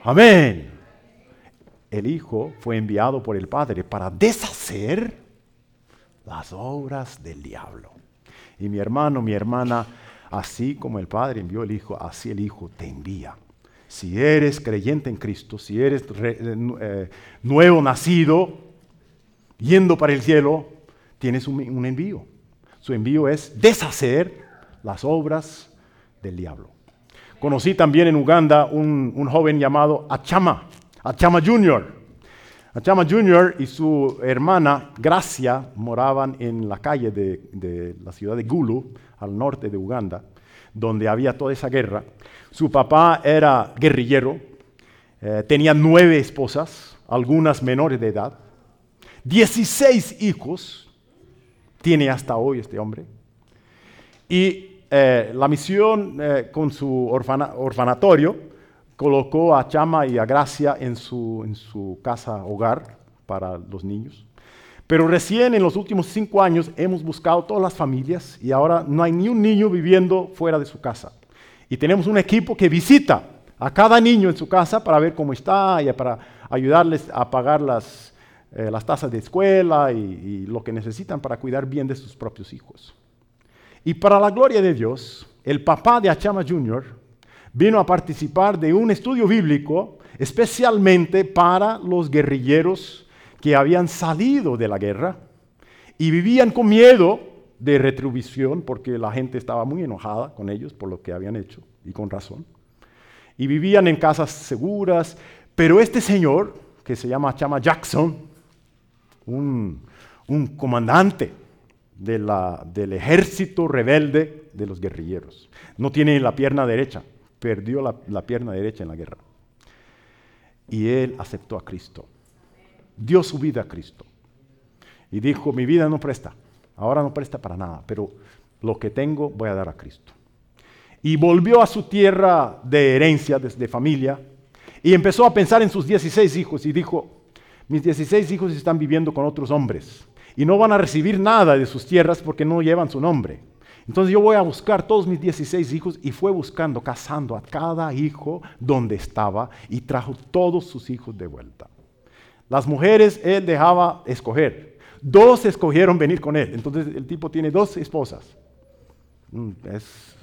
Amén el Hijo fue enviado por el Padre para deshacer las obras del diablo. Y mi hermano, mi hermana, así como el Padre envió el Hijo, así el Hijo te envía. Si eres creyente en Cristo, si eres eh, eh, nuevo nacido, yendo para el cielo, tienes un, envío. Su envío es deshacer las obras del diablo. Conocí también en Uganda un, joven llamado Achama. Achama Jr. Achama Jr. y su hermana Gracia moraban en la calle de, la ciudad de Gulu, al norte de Uganda, donde había toda esa guerra. Su papá era guerrillero, eh, tenía nueve esposas, algunas menores de edad, dieciséis hijos, tiene hasta hoy este hombre. Y eh, la misión eh, con su orfanatorio colocó a Chama y a Gracia en su, en su casa hogar para los niños. Pero recién en los últimos cinco años hemos buscado todas las familias y ahora no hay ni un niño viviendo fuera de su casa. Y tenemos un equipo que visita a cada niño en su casa para ver cómo está y para ayudarles a pagar las, eh, las tasas de escuela y, y lo que necesitan para cuidar bien de sus propios hijos. Y para la gloria de Dios, el papá de Achama Jr., vino a participar de un estudio bíblico especialmente para los guerrilleros que habían salido de la guerra y vivían con miedo de retribución porque la gente estaba muy enojada con ellos por lo que habían hecho y con razón. Y vivían en casas seguras, pero este señor, que se llama Chama Jackson, un, comandante del ejército rebelde de los guerrilleros, no tiene la pierna derecha, perdió la, pierna derecha en la guerra. Y él aceptó a Cristo. Dio su vida a Cristo. Y dijo, mi vida no presta, ahora no presta para nada, pero lo que tengo voy a dar a Cristo. Y volvió a su tierra de herencia, de, familia, y empezó a pensar en sus 16 hijos y dijo, mis 16 hijos están viviendo con otros hombres y no van a recibir nada de sus tierras porque no llevan su nombre. Entonces yo voy a buscar todos mis 16 hijos y fue buscando, cazando a cada hijo donde estaba y trajo todos sus hijos de vuelta. Las mujeres él dejaba escoger. Dos escogieron venir con él. Entonces el tipo tiene dos esposas. Mm, es,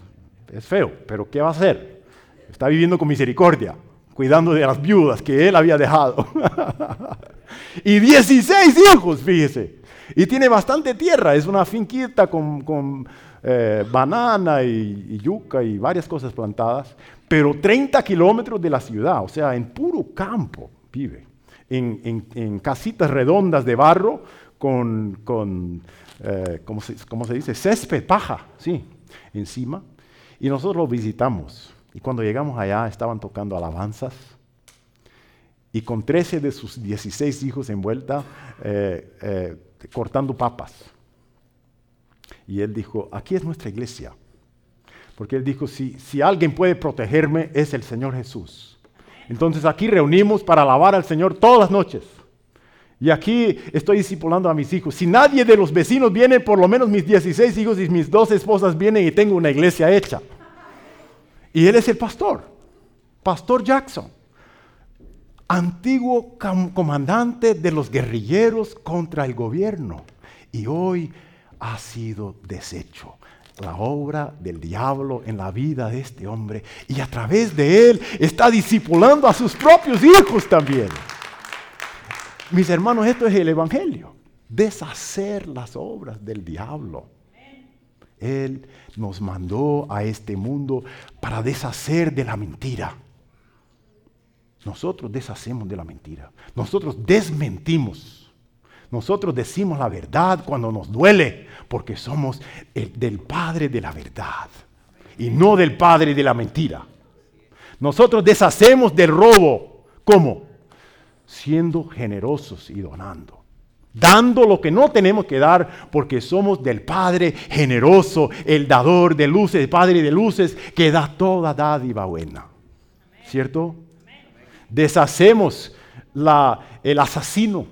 es feo, pero ¿qué va a hacer? Está viviendo con misericordia, cuidando de las viudas que él había dejado. y 16 hijos, fíjese. Y tiene bastante tierra, es una finquita con, con eh, banana y, yuca y varias cosas plantadas, pero 30 kilómetros de la ciudad, o sea, en puro campo vive, en, casitas redondas de barro con, con eh, ¿cómo, se, ¿cómo, se, dice? Césped, paja, sí, encima. Y nosotros lo visitamos. Y cuando llegamos allá estaban tocando alabanzas. Y con 13 de sus 16 hijos envuelta, eh, cortando papas. Y él dijo, aquí es nuestra iglesia. Porque él dijo, si, si alguien puede protegerme es el Señor Jesús. Entonces aquí reunimos para alabar al Señor todas las noches. Y aquí estoy discipulando a mis hijos. Si nadie de los vecinos viene, por lo menos mis 16 hijos y mis dos esposas vienen y tengo una iglesia hecha. Y él es el pastor, Pastor Jackson, antiguo comandante de los guerrilleros contra el gobierno. Y hoy ha sido deshecho. La obra del diablo en la vida de este hombre y a través de él está discipulando a sus propios hijos también. Mis hermanos, esto es el Evangelio. deshacer las obras del diablo. Él nos mandó a este mundo para deshacer de la mentira. Nosotros deshacemos de la mentira. Nosotros desmentimos. Nosotros decimos la verdad cuando nos duele, porque somos el, del Padre de la verdad y no del Padre de la mentira. Nosotros deshacemos del robo. ¿Cómo? Siendo generosos y donando. Dando lo que no tenemos que dar porque somos del Padre generoso, el dador de luces, el Padre de luces que da toda dádiva buena. ¿Cierto? Deshacemos la, el asesino,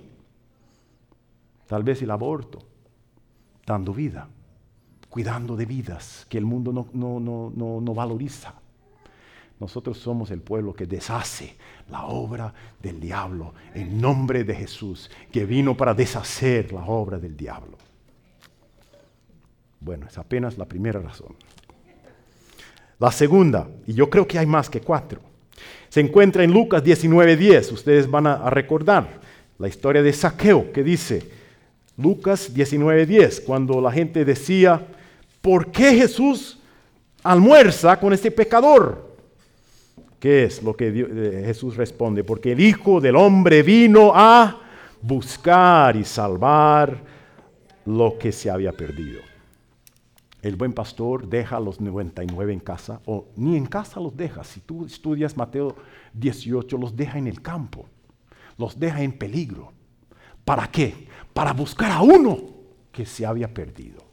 tal vez el aborto, dando vida, cuidando de vidas que el mundo no, no, no, no valoriza. Nosotros somos el pueblo que deshace la obra del diablo en nombre de Jesús, que vino para deshacer la obra del diablo. Bueno, es apenas la primera razón. La segunda, y yo creo que hay más que cuatro, se encuentra en Lucas 19:10. Ustedes van a, recordar la historia de Saqueo que dice, Lucas 19:10, cuando la gente decía, ¿por qué Jesús almuerza con este pecador? ¿Qué es lo que eh, Jesús responde? Porque el Hijo del Hombre vino a buscar y salvar lo que se había perdido. El buen pastor deja a los 99 en casa, o ni en casa los deja. Si tú estudias Mateo 18, los deja en el campo, los deja en peligro. ¿Para qué? Para buscar a uno que se había perdido.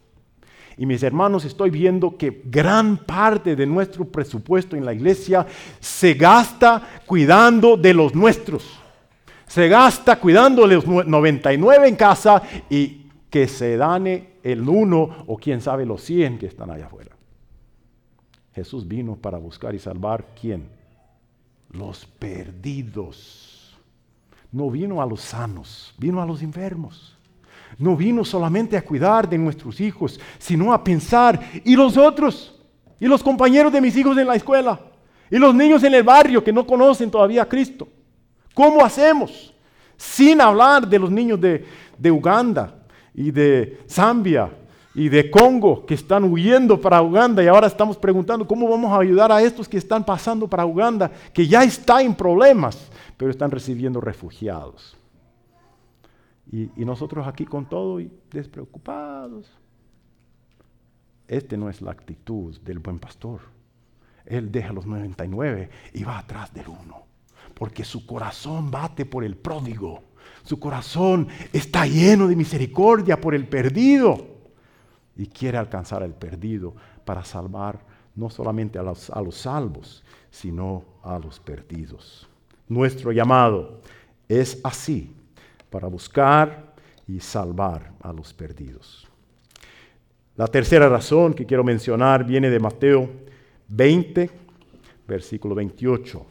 Y mis hermanos, estoy viendo que gran parte de nuestro presupuesto en la iglesia se gasta cuidando de los nuestros. Se gasta cuidando de los 99 en casa y que se dane el uno o quién sabe los 100 que están allá afuera. Jesús vino para buscar y salvar quién? Los perdidos. No vino a los sanos, vino a los enfermos no vino solamente a cuidar de nuestros hijos, sino a pensar, ¿y los otros? ¿Y los compañeros de mis hijos en la escuela? ¿Y los niños en el barrio que no conocen todavía a Cristo? ¿Cómo hacemos? Sin hablar de los niños de, Uganda y de Zambia y de Congo que están huyendo para Uganda y ahora estamos preguntando cómo vamos a ayudar a estos que están pasando para Uganda, que ya está en problemas, pero están recibiendo refugiados. Y, nosotros aquí con todo y despreocupados. Este no es la actitud del buen pastor. Él deja los 99 y va atrás del uno. Porque su corazón bate por el pródigo. Su corazón está lleno de misericordia por el perdido. Y quiere alcanzar al perdido para salvar no solamente a los, a los salvos, sino a los perdidos. Nuestro llamado es así para buscar y salvar a los perdidos. La tercera razón que quiero mencionar viene de Mateo 20, versículo 28.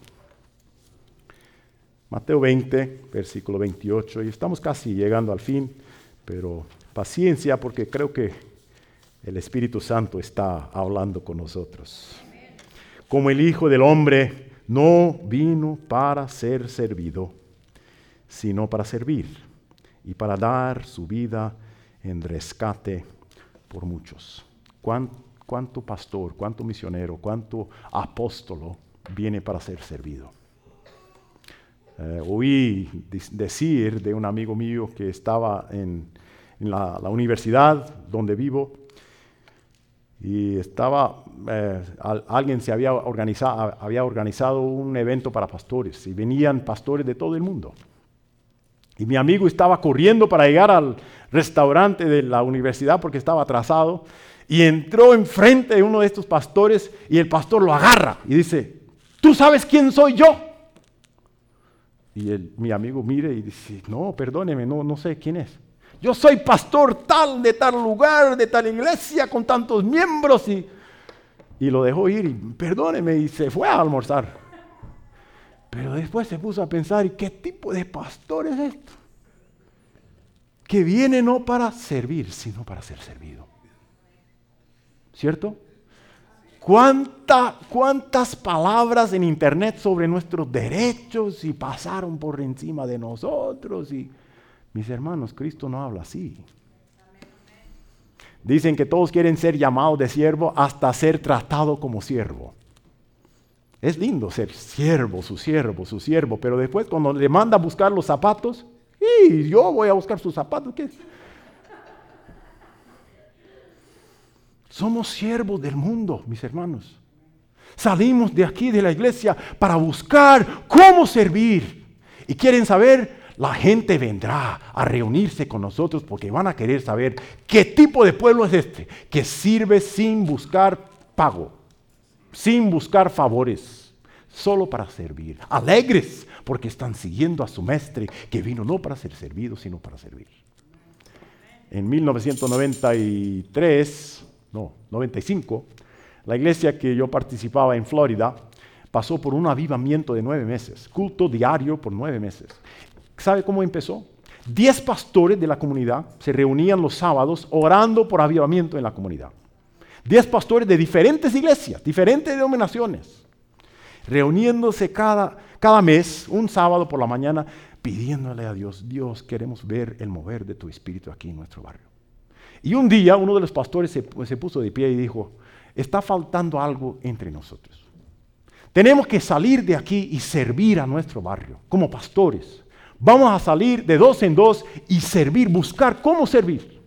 Mateo 20, versículo 28. Y estamos casi llegando al fin, pero paciencia porque creo que el Espíritu Santo está hablando con nosotros. Como el Hijo del Hombre no vino para ser servido, sino para servir y para dar su vida en rescate por muchos. ¿Cuánto pastor, cuánto misionero, cuánto apóstolo viene para ser servido? Eh, oí decir de un amigo mío que estaba en, la, universidad donde vivo y estaba, eh, alguien se había organizado, había organizado un evento para pastores y venían pastores de todo el mundo. Y mi amigo estaba corriendo para llegar al restaurante de la universidad porque estaba atrasado. Y entró enfrente de uno de estos pastores y el pastor lo agarra y dice, ¿tú sabes quién soy yo? Y mi amigo mire y dice, no, perdóneme, no, no sé quién es. Yo soy pastor tal de tal lugar, de tal iglesia, con tantos miembros. Y, y lo dejó ir y perdóneme y se fue a almorzar. Pero después se puso a pensar, ¿y qué tipo de pastor es esto? Que viene no para servir, sino para ser servido. ¿Cierto? ¿Cuántas palabras en internet sobre nuestros derechos y pasaron por encima de nosotros? Y, Mis hermanos, Cristo no habla así. Dicen que todos quieren ser llamados de siervo hasta ser tratado como siervo. Es lindo ser siervo, su siervo, su siervo, pero después cuando le manda a buscar los zapatos, y yo voy a buscar sus zapatos, ¿qué? Somos siervos del mundo, mis hermanos. Salimos de aquí, de la iglesia, para buscar cómo servir. Y quieren saber, la gente vendrá a reunirse con nosotros porque van a querer saber qué tipo de pueblo es este, que sirve sin buscar pago, sin buscar favores, solo para servir. Alegres porque están siguiendo a su mestre que vino no para ser servido, sino para servir. En 1993 no, 95, la iglesia que yo participaba en Florida pasó por un avivamiento de nueve meses, culto diario por nueve meses. ¿Sabe cómo empezó? Diez pastores de la comunidad se reunían los sábados orando por avivamiento en la comunidad. Diez pastores de diferentes iglesias, diferentes denominaciones, reuniéndose cada, cada mes, un sábado por la mañana, pidiéndole a Dios, Dios, queremos ver el mover de tu espíritu aquí en nuestro barrio. Y un día uno de los pastores se, puso de pie y dijo, está faltando algo entre nosotros. Tenemos que salir de aquí y servir a nuestro barrio como pastores. Vamos a salir de dos en dos y servir, buscar cómo servir.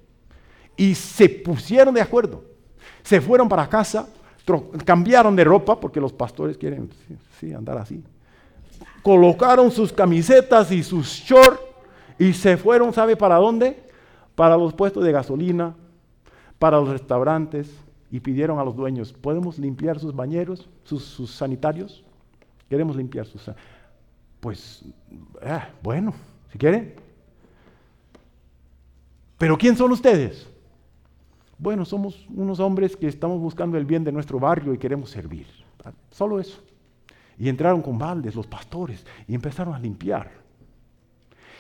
Y se pusieron de acuerdo. Se fueron para casa, cambiaron de ropa, porque los pastores quieren andar así. Colocaron sus camisetas y sus shorts y se fueron, ¿sabe para dónde? para los puestos de gasolina, para los restaurantes, y pidieron a los dueños, ¿podemos limpiar sus bañeros, sus, sanitarios? Queremos limpiar sus... Pues, eh, bueno, si quieren. Pero ¿quién son ustedes? Bueno, somos unos hombres que estamos buscando el bien de nuestro barrio y queremos servir. Solo eso. Y entraron con baldes los pastores y empezaron a limpiar.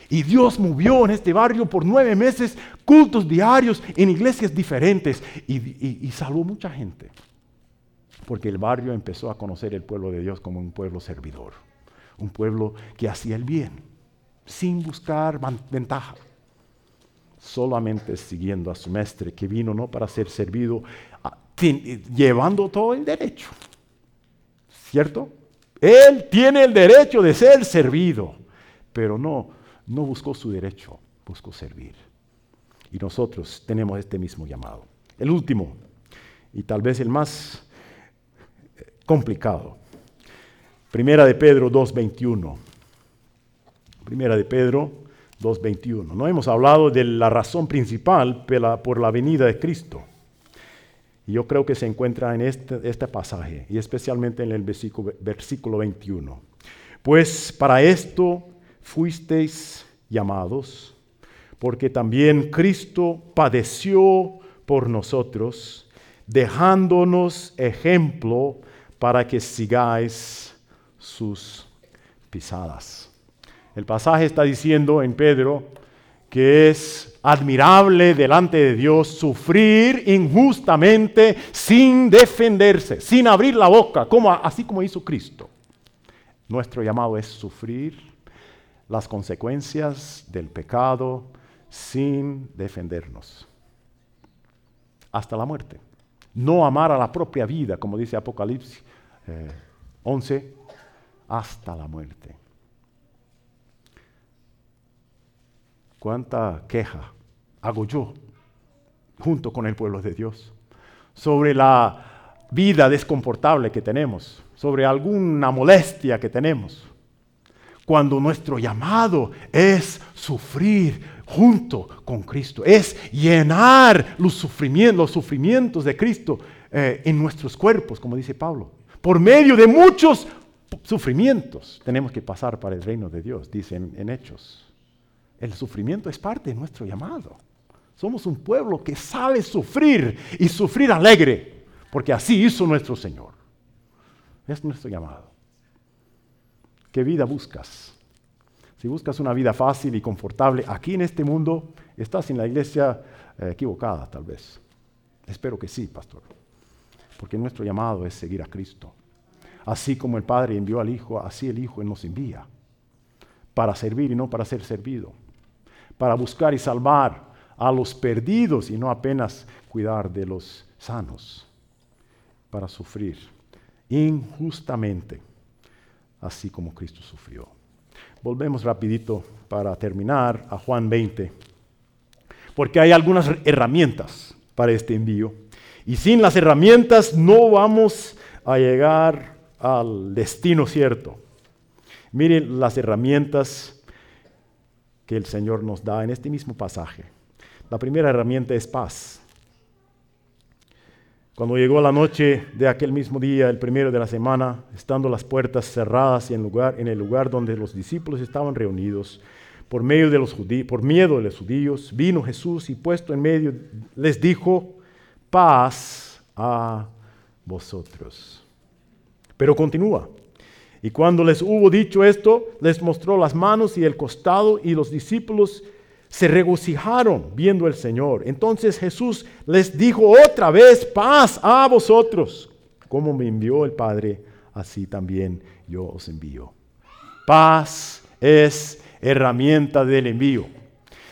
Y Dios movió en este barrio por nueve meses cultos diarios en iglesias diferentes y, salvó mucha gente. Porque el barrio empezó a conocer el pueblo de Dios como un pueblo servidor, un pueblo que hacía el bien, sin buscar ventaja, solamente siguiendo a su mestre que vino no para ser servido, llevando todo el derecho. ¿Cierto? Él tiene el derecho de ser servido, pero no no buscó su derecho, buscó servir. Y nosotros tenemos este mismo llamado. El último, y tal vez el más eh, complicado. Primera de Pedro 2.21. Primera de Pedro 2.21. No hemos hablado de la razón principal por la venida de Cristo. Y yo creo que se encuentra en este, este pasaje, y especialmente en el versículo, versículo 21. Pues para esto fuisteis llamados, porque también Cristo padeció por nosotros, dejándonos ejemplo para que sigáis sus pisadas. El pasaje está diciendo en Pedro que es admirable delante de Dios sufrir injustamente sin defenderse, sin abrir la boca, así como hizo Cristo. Nuestro llamado es sufrir las consecuencias del pecado sin defendernos. Hasta la muerte. No amar a la propia vida, como dice Apocalipsis 11, eh, hasta la muerte. ¿Cuánta queja hago yo junto con el pueblo de Dios sobre la vida descomportable que tenemos, sobre alguna molestia que tenemos? cuando nuestro llamado es sufrir junto con Cristo, es llenar los sufrimientos, los sufrimientos de Cristo eh, en nuestros cuerpos, como dice Pablo. Por medio de muchos sufrimientos tenemos que pasar para el reino de Dios, dice en Hechos. El sufrimiento es parte de nuestro llamado. Somos un pueblo que sabe sufrir y sufrir alegre, porque así hizo nuestro Señor. Es nuestro llamado. ¿Qué vida buscas? Si buscas una vida fácil y confortable aquí en este mundo, estás en la iglesia eh, equivocada tal vez. Espero que sí, pastor. Porque nuestro llamado es seguir a Cristo. Así como el Padre envió al Hijo, así el Hijo nos envía. Para servir y no para ser servido. Para buscar y salvar a los perdidos y no apenas cuidar de los sanos, para sufrir injustamente, así como Cristo sufrió. Volvemos rapidito para terminar a Juan 20, porque hay algunas herramientas para este envío. Y sin las herramientas no vamos a llegar al destino cierto. Miren las herramientas que el Señor nos da en este mismo pasaje. La primera herramienta es paz. Cuando llegó la noche de aquel mismo día, el primero de la semana, estando las puertas cerradas y en, lugar, en el lugar donde los discípulos estaban reunidos, por, medio de los por miedo de los judíos, vino Jesús y puesto en medio les dijo, paz a vosotros. Pero continúa. Y cuando les hubo dicho esto, les mostró las manos y el costado y los discípulos se regocijaron viendo al Señor. Entonces Jesús les dijo otra vez, paz a vosotros. Como me envió el Padre, así también yo os envío. Paz es herramienta del envío.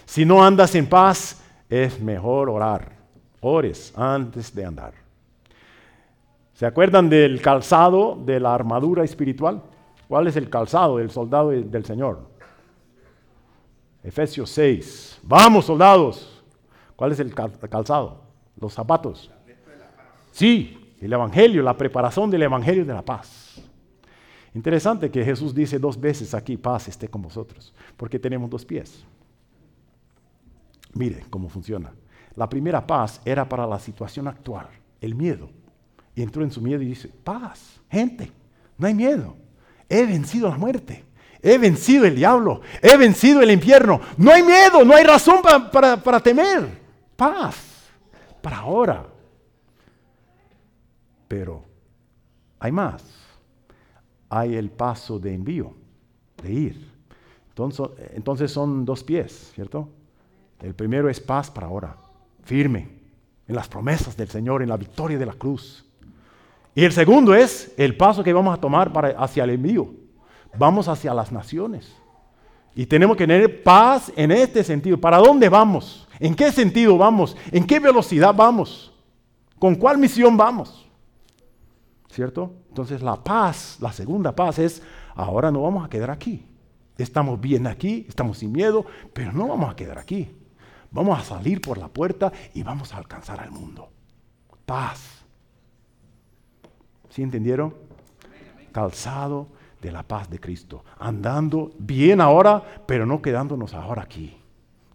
Si no andas en paz, es mejor orar. Ores antes de andar. ¿Se acuerdan del calzado de la armadura espiritual? ¿Cuál es el calzado del soldado del Señor? Efesios 6. Vamos, soldados. ¿Cuál es el calzado? Los zapatos. Sí, el Evangelio, la preparación del Evangelio de la paz. Interesante que Jesús dice dos veces aquí, paz esté con vosotros, porque tenemos dos pies. Mire cómo funciona. La primera paz era para la situación actual, el miedo. Y entró en su miedo y dice, paz, gente, no hay miedo. He vencido la muerte. He vencido el diablo. He vencido el infierno. No hay miedo, no hay razón para, temer. Paz. Para ahora. Pero hay más. Hay el paso de envío, de ir. Entonces, entonces son dos pies, ¿cierto? El primero es paz para ahora, firme, en las promesas del Señor, en la victoria de la cruz. Y el segundo es el paso que vamos a tomar para, hacia el envío vamos hacia las naciones. Y tenemos que tener paz en este sentido. ¿Para dónde vamos? ¿En qué sentido vamos? ¿En qué velocidad vamos? ¿Con cuál misión vamos? ¿Cierto? Entonces la paz, la segunda paz es, ahora no vamos a quedar aquí. Estamos bien aquí, estamos sin miedo, pero no vamos a quedar aquí. Vamos a salir por la puerta y vamos a alcanzar al mundo. Paz. ¿Sí entendieron? Calzado de la paz de Cristo, andando bien ahora, pero no quedándonos ahora aquí.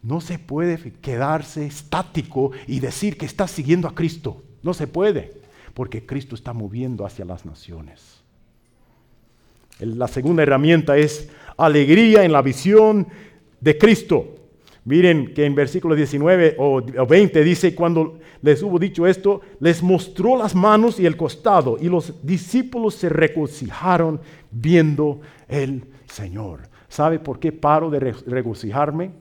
No se puede quedarse estático y decir que está siguiendo a Cristo. No se puede, porque Cristo está moviendo hacia las naciones. La segunda herramienta es alegría en la visión de Cristo. Miren que en versículo 19 o 20 dice, cuando les hubo dicho esto, les mostró las manos y el costado, y los discípulos se regocijaron viendo el Señor. ¿Sabe por qué paro de regocijarme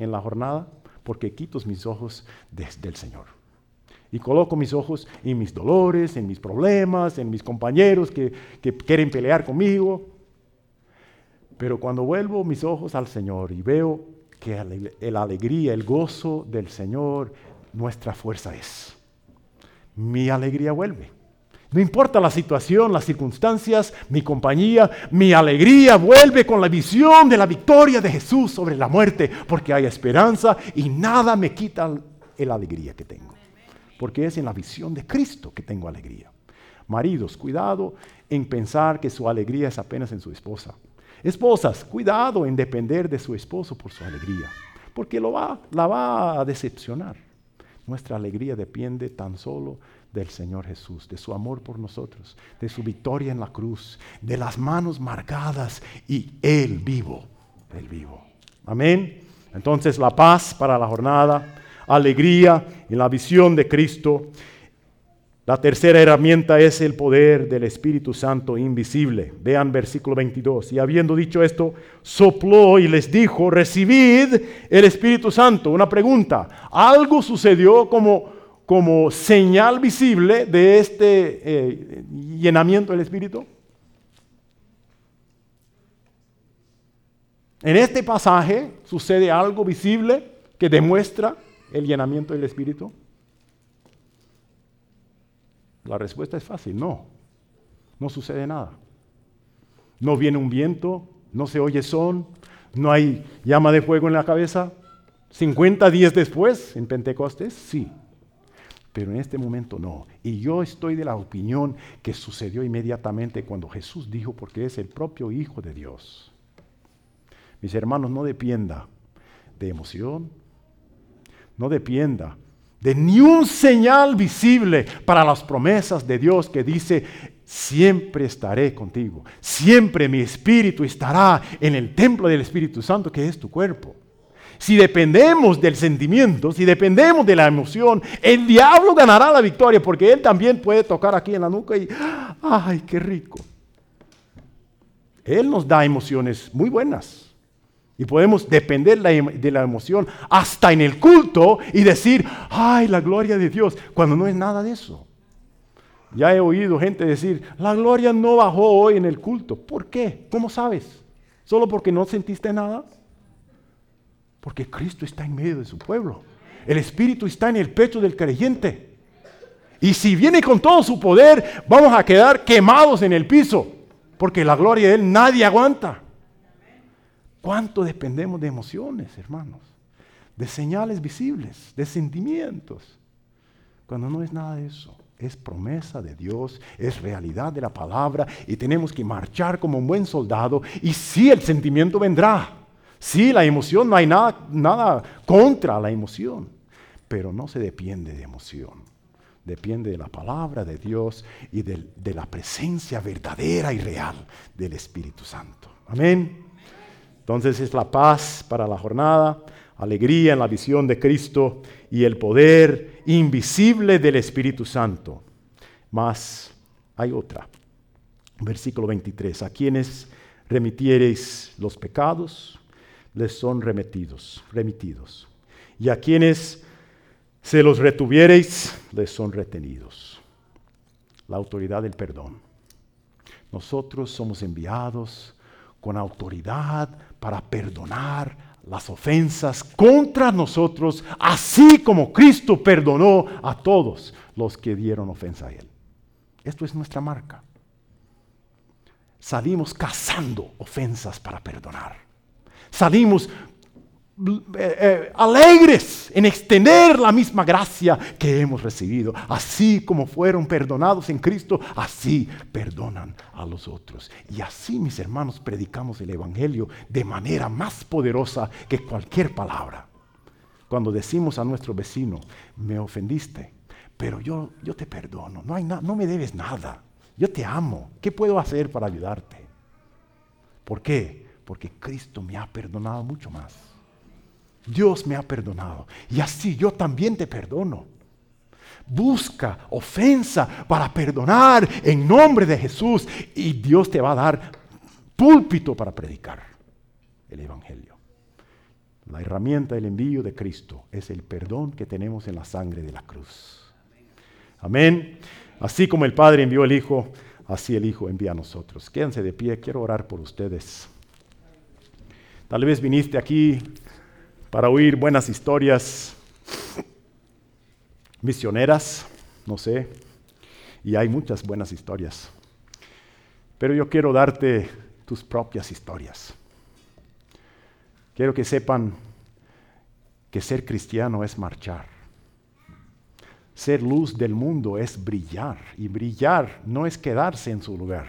en la jornada? Porque quito mis ojos desde el Señor. Y coloco mis ojos en mis dolores, en mis problemas, en mis compañeros que, que quieren pelear conmigo. Pero cuando vuelvo mis ojos al Señor y veo que la alegría, el gozo del Señor, nuestra fuerza es. Mi alegría vuelve. No importa la situación, las circunstancias, mi compañía, mi alegría vuelve con la visión de la victoria de Jesús sobre la muerte, porque hay esperanza y nada me quita la alegría que tengo. Porque es en la visión de Cristo que tengo alegría. Maridos, cuidado en pensar que su alegría es apenas en su esposa. Esposas, cuidado en depender de su esposo por su alegría, porque lo va, la va a decepcionar. Nuestra alegría depende tan solo del Señor Jesús, de su amor por nosotros, de su victoria en la cruz, de las manos marcadas y Él vivo, Él vivo. Amén. Entonces la paz para la jornada, alegría en la visión de Cristo la tercera herramienta es el poder del Espíritu Santo invisible. Vean versículo 22. Y habiendo dicho esto, sopló y les dijo, recibid el Espíritu Santo. Una pregunta, ¿algo sucedió como, como señal visible de este eh, llenamiento del Espíritu? En este pasaje sucede algo visible que demuestra el llenamiento del Espíritu. La respuesta es fácil, no. No sucede nada. No viene un viento, no se oye son, no hay llama de fuego en la cabeza. 50 días después, en Pentecostés, sí. Pero en este momento no. Y yo estoy de la opinión que sucedió inmediatamente cuando Jesús dijo, porque es el propio Hijo de Dios. Mis hermanos, no dependa de emoción, no dependa de ni un señal visible para las promesas de Dios que dice, siempre estaré contigo, siempre mi espíritu estará en el templo del Espíritu Santo que es tu cuerpo. Si dependemos del sentimiento, si dependemos de la emoción, el diablo ganará la victoria porque él también puede tocar aquí en la nuca y, ay, qué rico. Él nos da emociones muy buenas. Y podemos depender de la emoción hasta en el culto y decir, ay, la gloria de Dios, cuando no es nada de eso. Ya he oído gente decir, la gloria no bajó hoy en el culto. ¿Por qué? ¿Cómo sabes? ¿Solo porque no sentiste nada? Porque Cristo está en medio de su pueblo. El Espíritu está en el pecho del creyente. Y si viene con todo su poder, vamos a quedar quemados en el piso. Porque la gloria de Él nadie aguanta. ¿Cuánto dependemos de emociones, hermanos? De señales visibles, de sentimientos. Cuando no es nada de eso. Es promesa de Dios, es realidad de la palabra y tenemos que marchar como un buen soldado y sí el sentimiento vendrá. Sí, la emoción, no hay nada, nada contra la emoción, pero no se depende de emoción. Depende de la palabra de Dios y de, de la presencia verdadera y real del Espíritu Santo. Amén. Entonces es la paz para la jornada, alegría en la visión de Cristo y el poder invisible del Espíritu Santo. Mas hay otra. Versículo 23. A quienes remitiereis los pecados, les son remitidos, remitidos. Y a quienes se los retuviereis, les son retenidos. La autoridad del perdón. Nosotros somos enviados con autoridad para perdonar las ofensas contra nosotros, así como Cristo perdonó a todos los que dieron ofensa a Él. Esto es nuestra marca. Salimos cazando ofensas para perdonar. Salimos eh, eh, alegres en extender la misma gracia que hemos recibido. Así como fueron perdonados en Cristo, así perdonan a los otros. Y así, mis hermanos, predicamos el Evangelio de manera más poderosa que cualquier palabra. Cuando decimos a nuestro vecino, me ofendiste, pero yo, yo te perdono, no, hay no me debes nada, yo te amo, ¿qué puedo hacer para ayudarte? ¿Por qué? Porque Cristo me ha perdonado mucho más. Dios me ha perdonado. Y así yo también te perdono. Busca ofensa para perdonar en nombre de Jesús y Dios te va a dar púlpito para predicar el Evangelio. La herramienta del envío de Cristo es el perdón que tenemos en la sangre de la cruz. Amén. Así como el Padre envió al Hijo, así el Hijo envía a nosotros. Quédense de pie, quiero orar por ustedes. Tal vez viniste aquí para oír buenas historias misioneras, no sé, y hay muchas buenas historias. Pero yo quiero darte tus propias historias. Quiero que sepan que ser cristiano es marchar. Ser luz del mundo es brillar. Y brillar no es quedarse en su lugar.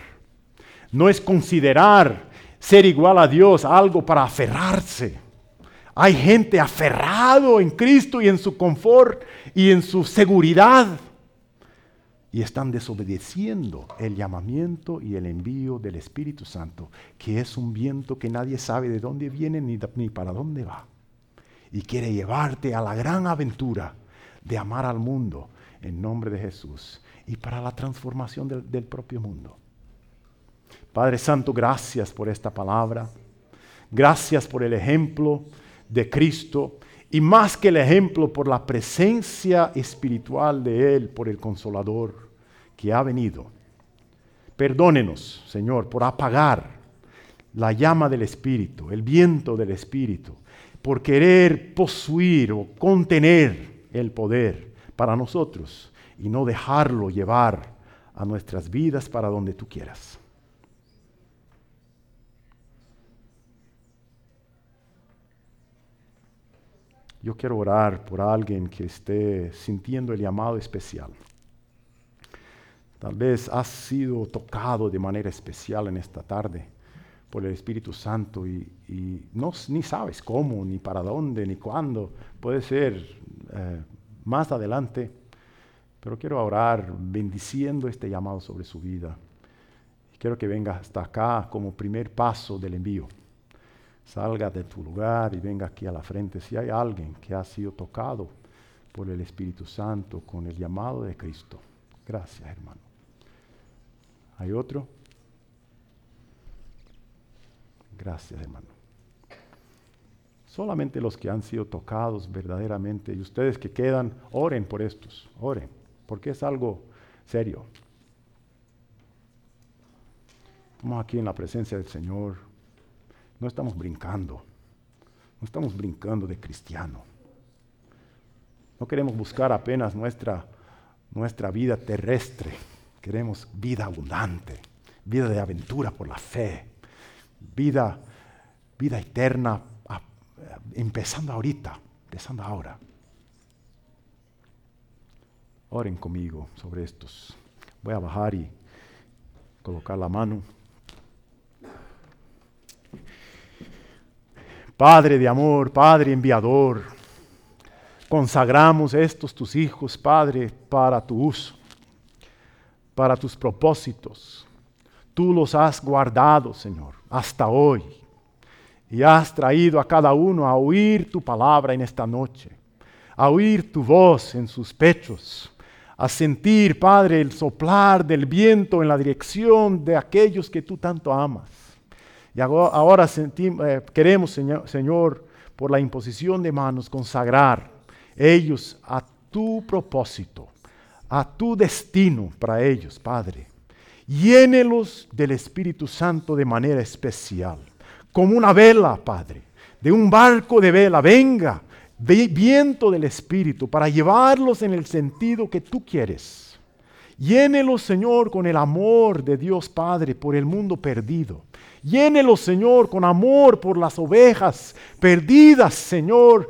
No es considerar ser igual a Dios algo para aferrarse. Hay gente aferrado en Cristo y en su confort y en su seguridad. Y están desobedeciendo el llamamiento y el envío del Espíritu Santo, que es un viento que nadie sabe de dónde viene ni, para dónde va. Y quiere llevarte a la gran aventura de amar al mundo en nombre de Jesús y para la transformación del, del propio mundo. Padre Santo, gracias por esta palabra. Gracias por el ejemplo de Cristo y más que el ejemplo por la presencia espiritual de Él, por el consolador que ha venido. Perdónenos, Señor, por apagar la llama del Espíritu, el viento del Espíritu, por querer posuir o contener el poder para nosotros y no dejarlo llevar a nuestras vidas para donde tú quieras. Yo quiero orar por alguien que esté sintiendo el llamado especial. Tal vez has sido tocado de manera especial en esta tarde por el Espíritu Santo y, no, ni sabes cómo, ni para dónde, ni cuándo. Puede ser eh, más adelante, pero quiero orar bendiciendo este llamado sobre su vida. Quiero que venga hasta acá como primer paso del envío salga de tu lugar y venga aquí a la frente. Si hay alguien que ha sido tocado por el Espíritu Santo con el llamado de Cristo. Gracias, hermano. ¿Hay otro? Gracias, hermano. Solamente los que han sido tocados verdaderamente y ustedes que quedan, oren por estos, oren, porque es algo serio. Estamos aquí en la presencia del Señor. No estamos brincando. No estamos brincando de cristiano. No queremos buscar apenas nuestra, nuestra vida terrestre. Queremos vida abundante, vida de aventura por la fe, vida, vida eterna, empezando ahorita, empezando ahora. Oren conmigo sobre estos. Voy a bajar y colocar la mano. Padre de amor, Padre enviador, consagramos estos tus hijos, Padre, para tu uso, para tus propósitos. Tú los has guardado, Señor, hasta hoy. Y has traído a cada uno a oír tu palabra en esta noche, a oír tu voz en sus pechos, a sentir, Padre, el soplar del viento en la dirección de aquellos que tú tanto amas. Y ahora eh, queremos, señor, Señor, por la imposición de manos, consagrar ellos a tu propósito, a tu destino para ellos, Padre. Llénelos del Espíritu Santo de manera especial, como una vela, Padre, de un barco de vela. Venga, viento del Espíritu, para llevarlos en el sentido que tú quieres. Llénelos, Señor, con el amor de Dios Padre por el mundo perdido. Llénelos, Señor, con amor por las ovejas perdidas, Señor,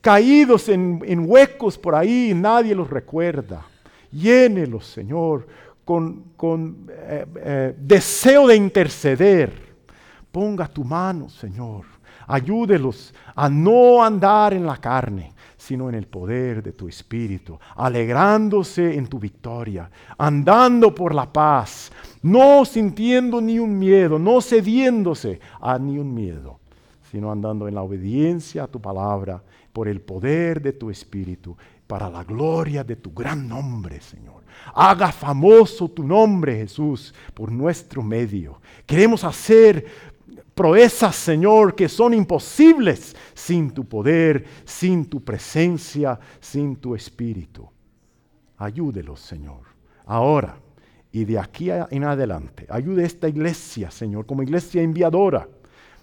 caídos en, huecos por ahí nadie los recuerda. Llénelos, Señor, con, eh, eh, deseo de interceder. Ponga tu mano, Señor. Ayúdelos a no andar en la carne, sino en el poder de tu Espíritu, alegrándose en tu victoria, andando por la paz, no sintiendo ni un miedo, no cediéndose a ni un miedo, sino andando en la obediencia a tu palabra, por el poder de tu Espíritu, para la gloria de tu gran nombre, Señor. Haga famoso tu nombre, Jesús, por nuestro medio. Queremos hacer proezas, Señor, que son imposibles sin tu poder, sin tu presencia, sin tu Espíritu. Ayúdelos, Señor. Ahora y de aquí en adelante. Ayude a esta iglesia, Señor, como iglesia enviadora.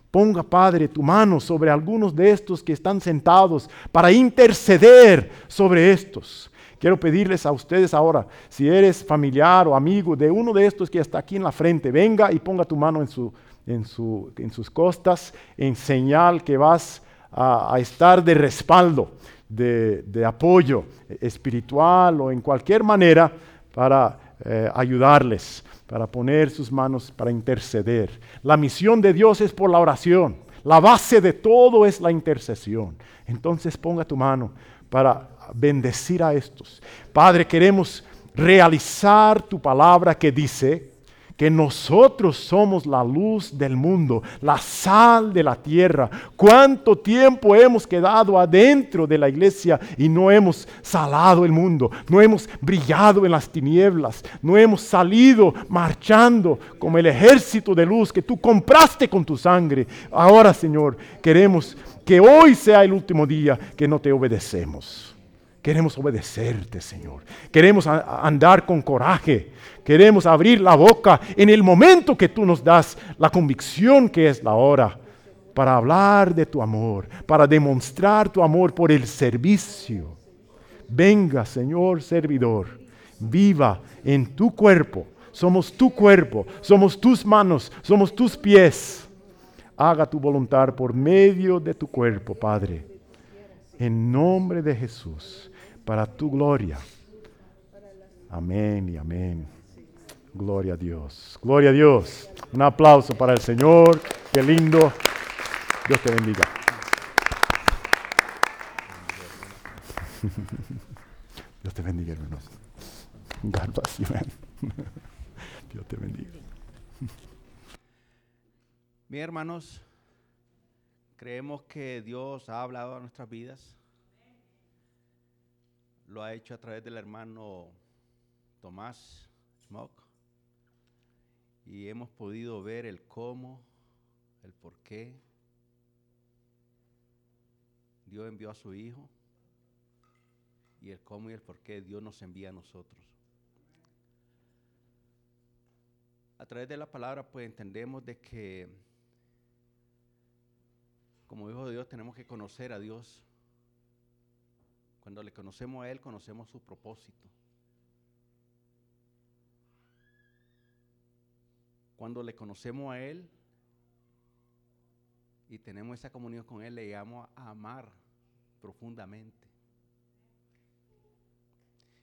Ponga, Padre, tu mano sobre algunos de estos que están sentados para interceder sobre estos. Quiero pedirles a ustedes ahora, si eres familiar o amigo de uno de estos que está aquí en la frente, venga y ponga tu mano en, su, en, su, en sus costas en señal que vas a, estar de respaldo, de, de apoyo espiritual o en cualquier manera para eh, ayudarles, para poner sus manos, para interceder. La misión de Dios es por la oración. La base de todo es la intercesión. Entonces ponga tu mano para bendecir a estos. Padre, queremos realizar tu palabra que dice, que nosotros somos la luz del mundo, la sal de la tierra. ¿Cuánto tiempo hemos quedado adentro de la iglesia y no hemos salado el mundo? No hemos brillado en las tinieblas, no hemos salido marchando como el ejército de luz que tú compraste con tu sangre. Ahora, Señor, queremos que hoy sea el último día que no te obedecemos Queremos obedecerte, Señor. Queremos andar con coraje. Queremos abrir la boca en el momento que tú nos das la convicción que es la hora para hablar de tu amor, para demostrar tu amor por el servicio. Venga, Señor servidor, viva en tu cuerpo. Somos tu cuerpo, somos tus manos, somos tus pies. Haga tu voluntad por medio de tu cuerpo, Padre. En nombre de Jesús, para tu gloria. Amén y amén. Gloria a Dios. Gloria a Dios. Un aplauso para el Señor. Qué lindo. Dios te bendiga. Dios te bendiga, hermanos. God bless you, man. Dios te bendiga. Mis hermanos, creemos que Dios ha hablado a nuestras vidas. Lo ha hecho a través del hermano Tomás Smoke. Y hemos podido ver el cómo, el por qué, Dios envió a su Hijo y el cómo y el por qué Dios nos envía a nosotros. A través de la palabra pues entendemos de que como hijo de Dios tenemos que conocer a Dios. Cuando le conocemos a Él, conocemos su propósito. Cuando le conocemos a Él, y tenemos esa comunión con Él, le llegamos a amar profundamente.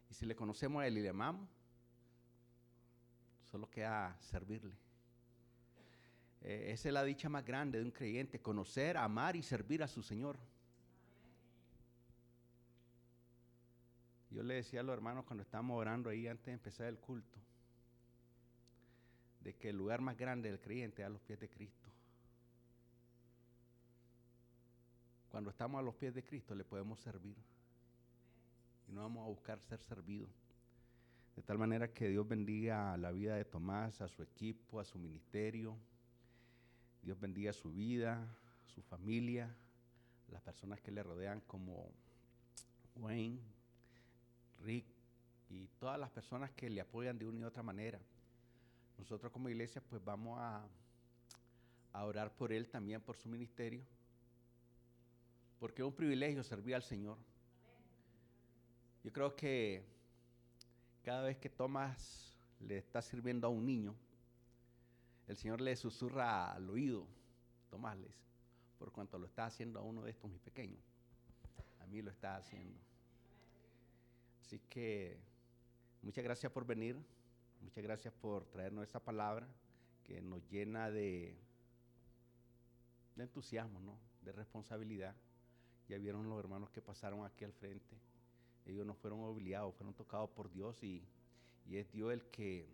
Y si le conocemos a Él y le amamos, solo queda servirle. Eh, esa es la dicha más grande de un creyente, conocer, amar y servir a su Señor. Yo le decía a los hermanos cuando estábamos orando ahí antes de empezar el culto, de que el lugar más grande del creyente es a los pies de Cristo. Cuando estamos a los pies de Cristo le podemos servir. Y no vamos a buscar ser servidos. De tal manera que Dios bendiga la vida de Tomás, a su equipo, a su ministerio. Dios bendiga su vida, su familia, las personas que le rodean como Wayne, Rick y todas las personas que le apoyan de una y otra manera. Nosotros como iglesia pues vamos a, a orar por él también, por su ministerio porque es un privilegio servir al Señor. Yo creo que cada vez que Tomás le está sirviendo a un niño, el Señor le susurra al oído, Tomás les, por cuanto lo está haciendo a uno de estos mis pequeños. A mí lo está haciendo. Así que muchas gracias por venir, muchas gracias por traernos esa palabra que nos llena de, de entusiasmo, ¿no? de responsabilidad. Ya vieron los hermanos que pasaron aquí al frente. Ellos no fueron obligados, fueron tocados por Dios y, es Dios el que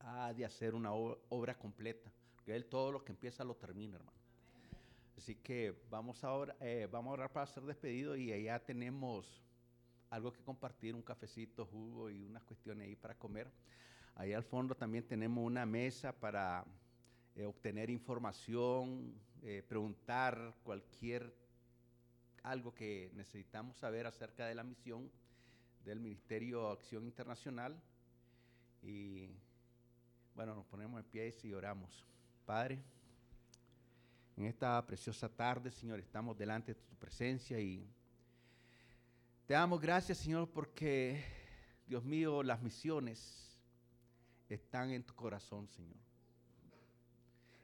ha de hacer una obra, completa. Que Él todo lo que empieza lo termina, hermano. Así que vamos ahora, eh, vamos a orar para ser despedidos y allá tenemos algo que compartir, un cafecito, jugo y unas cuestiones ahí para comer. Allá al fondo también tenemos una mesa para eh, obtener información, eh, preguntar cualquier algo que necesitamos saber acerca de la misión del Ministerio de Acción Internacional. Y bueno, nos ponemos en pie y oramos. Padre, en esta preciosa tarde, Señor, estamos delante de tu presencia y te damos gracias, Señor, porque, Dios mío, las misiones están en tu corazón, Señor.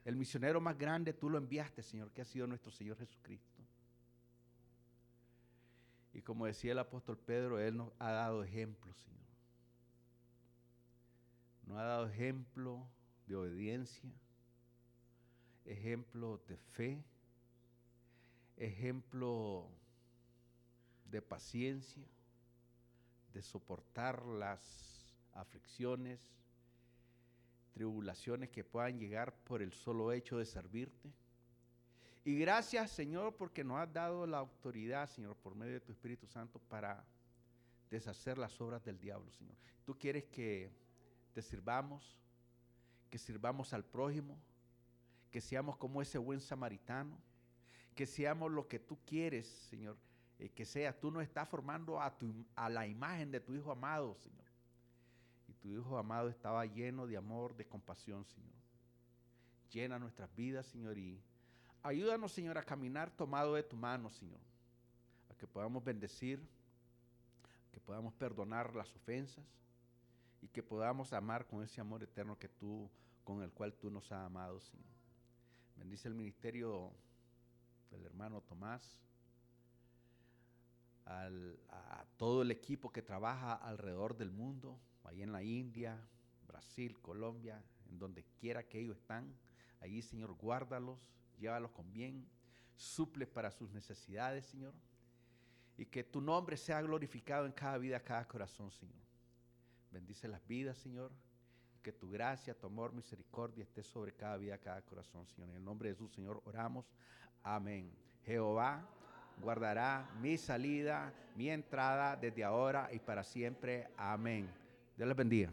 El misionero más grande tú lo enviaste, Señor, que ha sido nuestro Señor Jesucristo. Y como decía el apóstol Pedro, Él nos ha dado ejemplo, Señor. Nos ha dado ejemplo de obediencia, ejemplo de fe, ejemplo de paciencia, de soportar las aflicciones, tribulaciones que puedan llegar por el solo hecho de servirte. Y gracias, Señor, porque nos has dado la autoridad, Señor, por medio de tu Espíritu Santo para deshacer las obras del diablo, Señor. Tú quieres que te sirvamos, que sirvamos al prójimo, que seamos como ese buen samaritano, que seamos lo que tú quieres, Señor, eh, que sea, tú nos estás formando a, tu, a la imagen de tu Hijo amado, Señor. Y tu Hijo amado estaba lleno de amor, de compasión, Señor. Llena nuestras vidas, Señor, y ayúdanos, Señor, a caminar tomado de tu mano, Señor. A que podamos bendecir, que podamos perdonar las ofensas y que podamos amar con ese amor eterno que tú, con el cual tú nos has amado, Señor. Bendice el ministerio del hermano Tomás, a todo el equipo que trabaja alrededor del mundo, ahí en la India, Brasil, Colombia, en donde quiera que ellos están. Allí, Señor, guárdalos, llévalos con bien, suple para sus necesidades, Señor. Y que tu nombre sea glorificado en cada vida, cada corazón, Señor. Bendice las vidas, Señor. Que tu gracia, tu amor, misericordia esté sobre cada vida, cada corazón, Señor. En el nombre de Jesús, Señor, oramos. Amén. Jehová guardará mi salida, mi entrada desde ahora y para siempre. Amén. Dios les bendiga.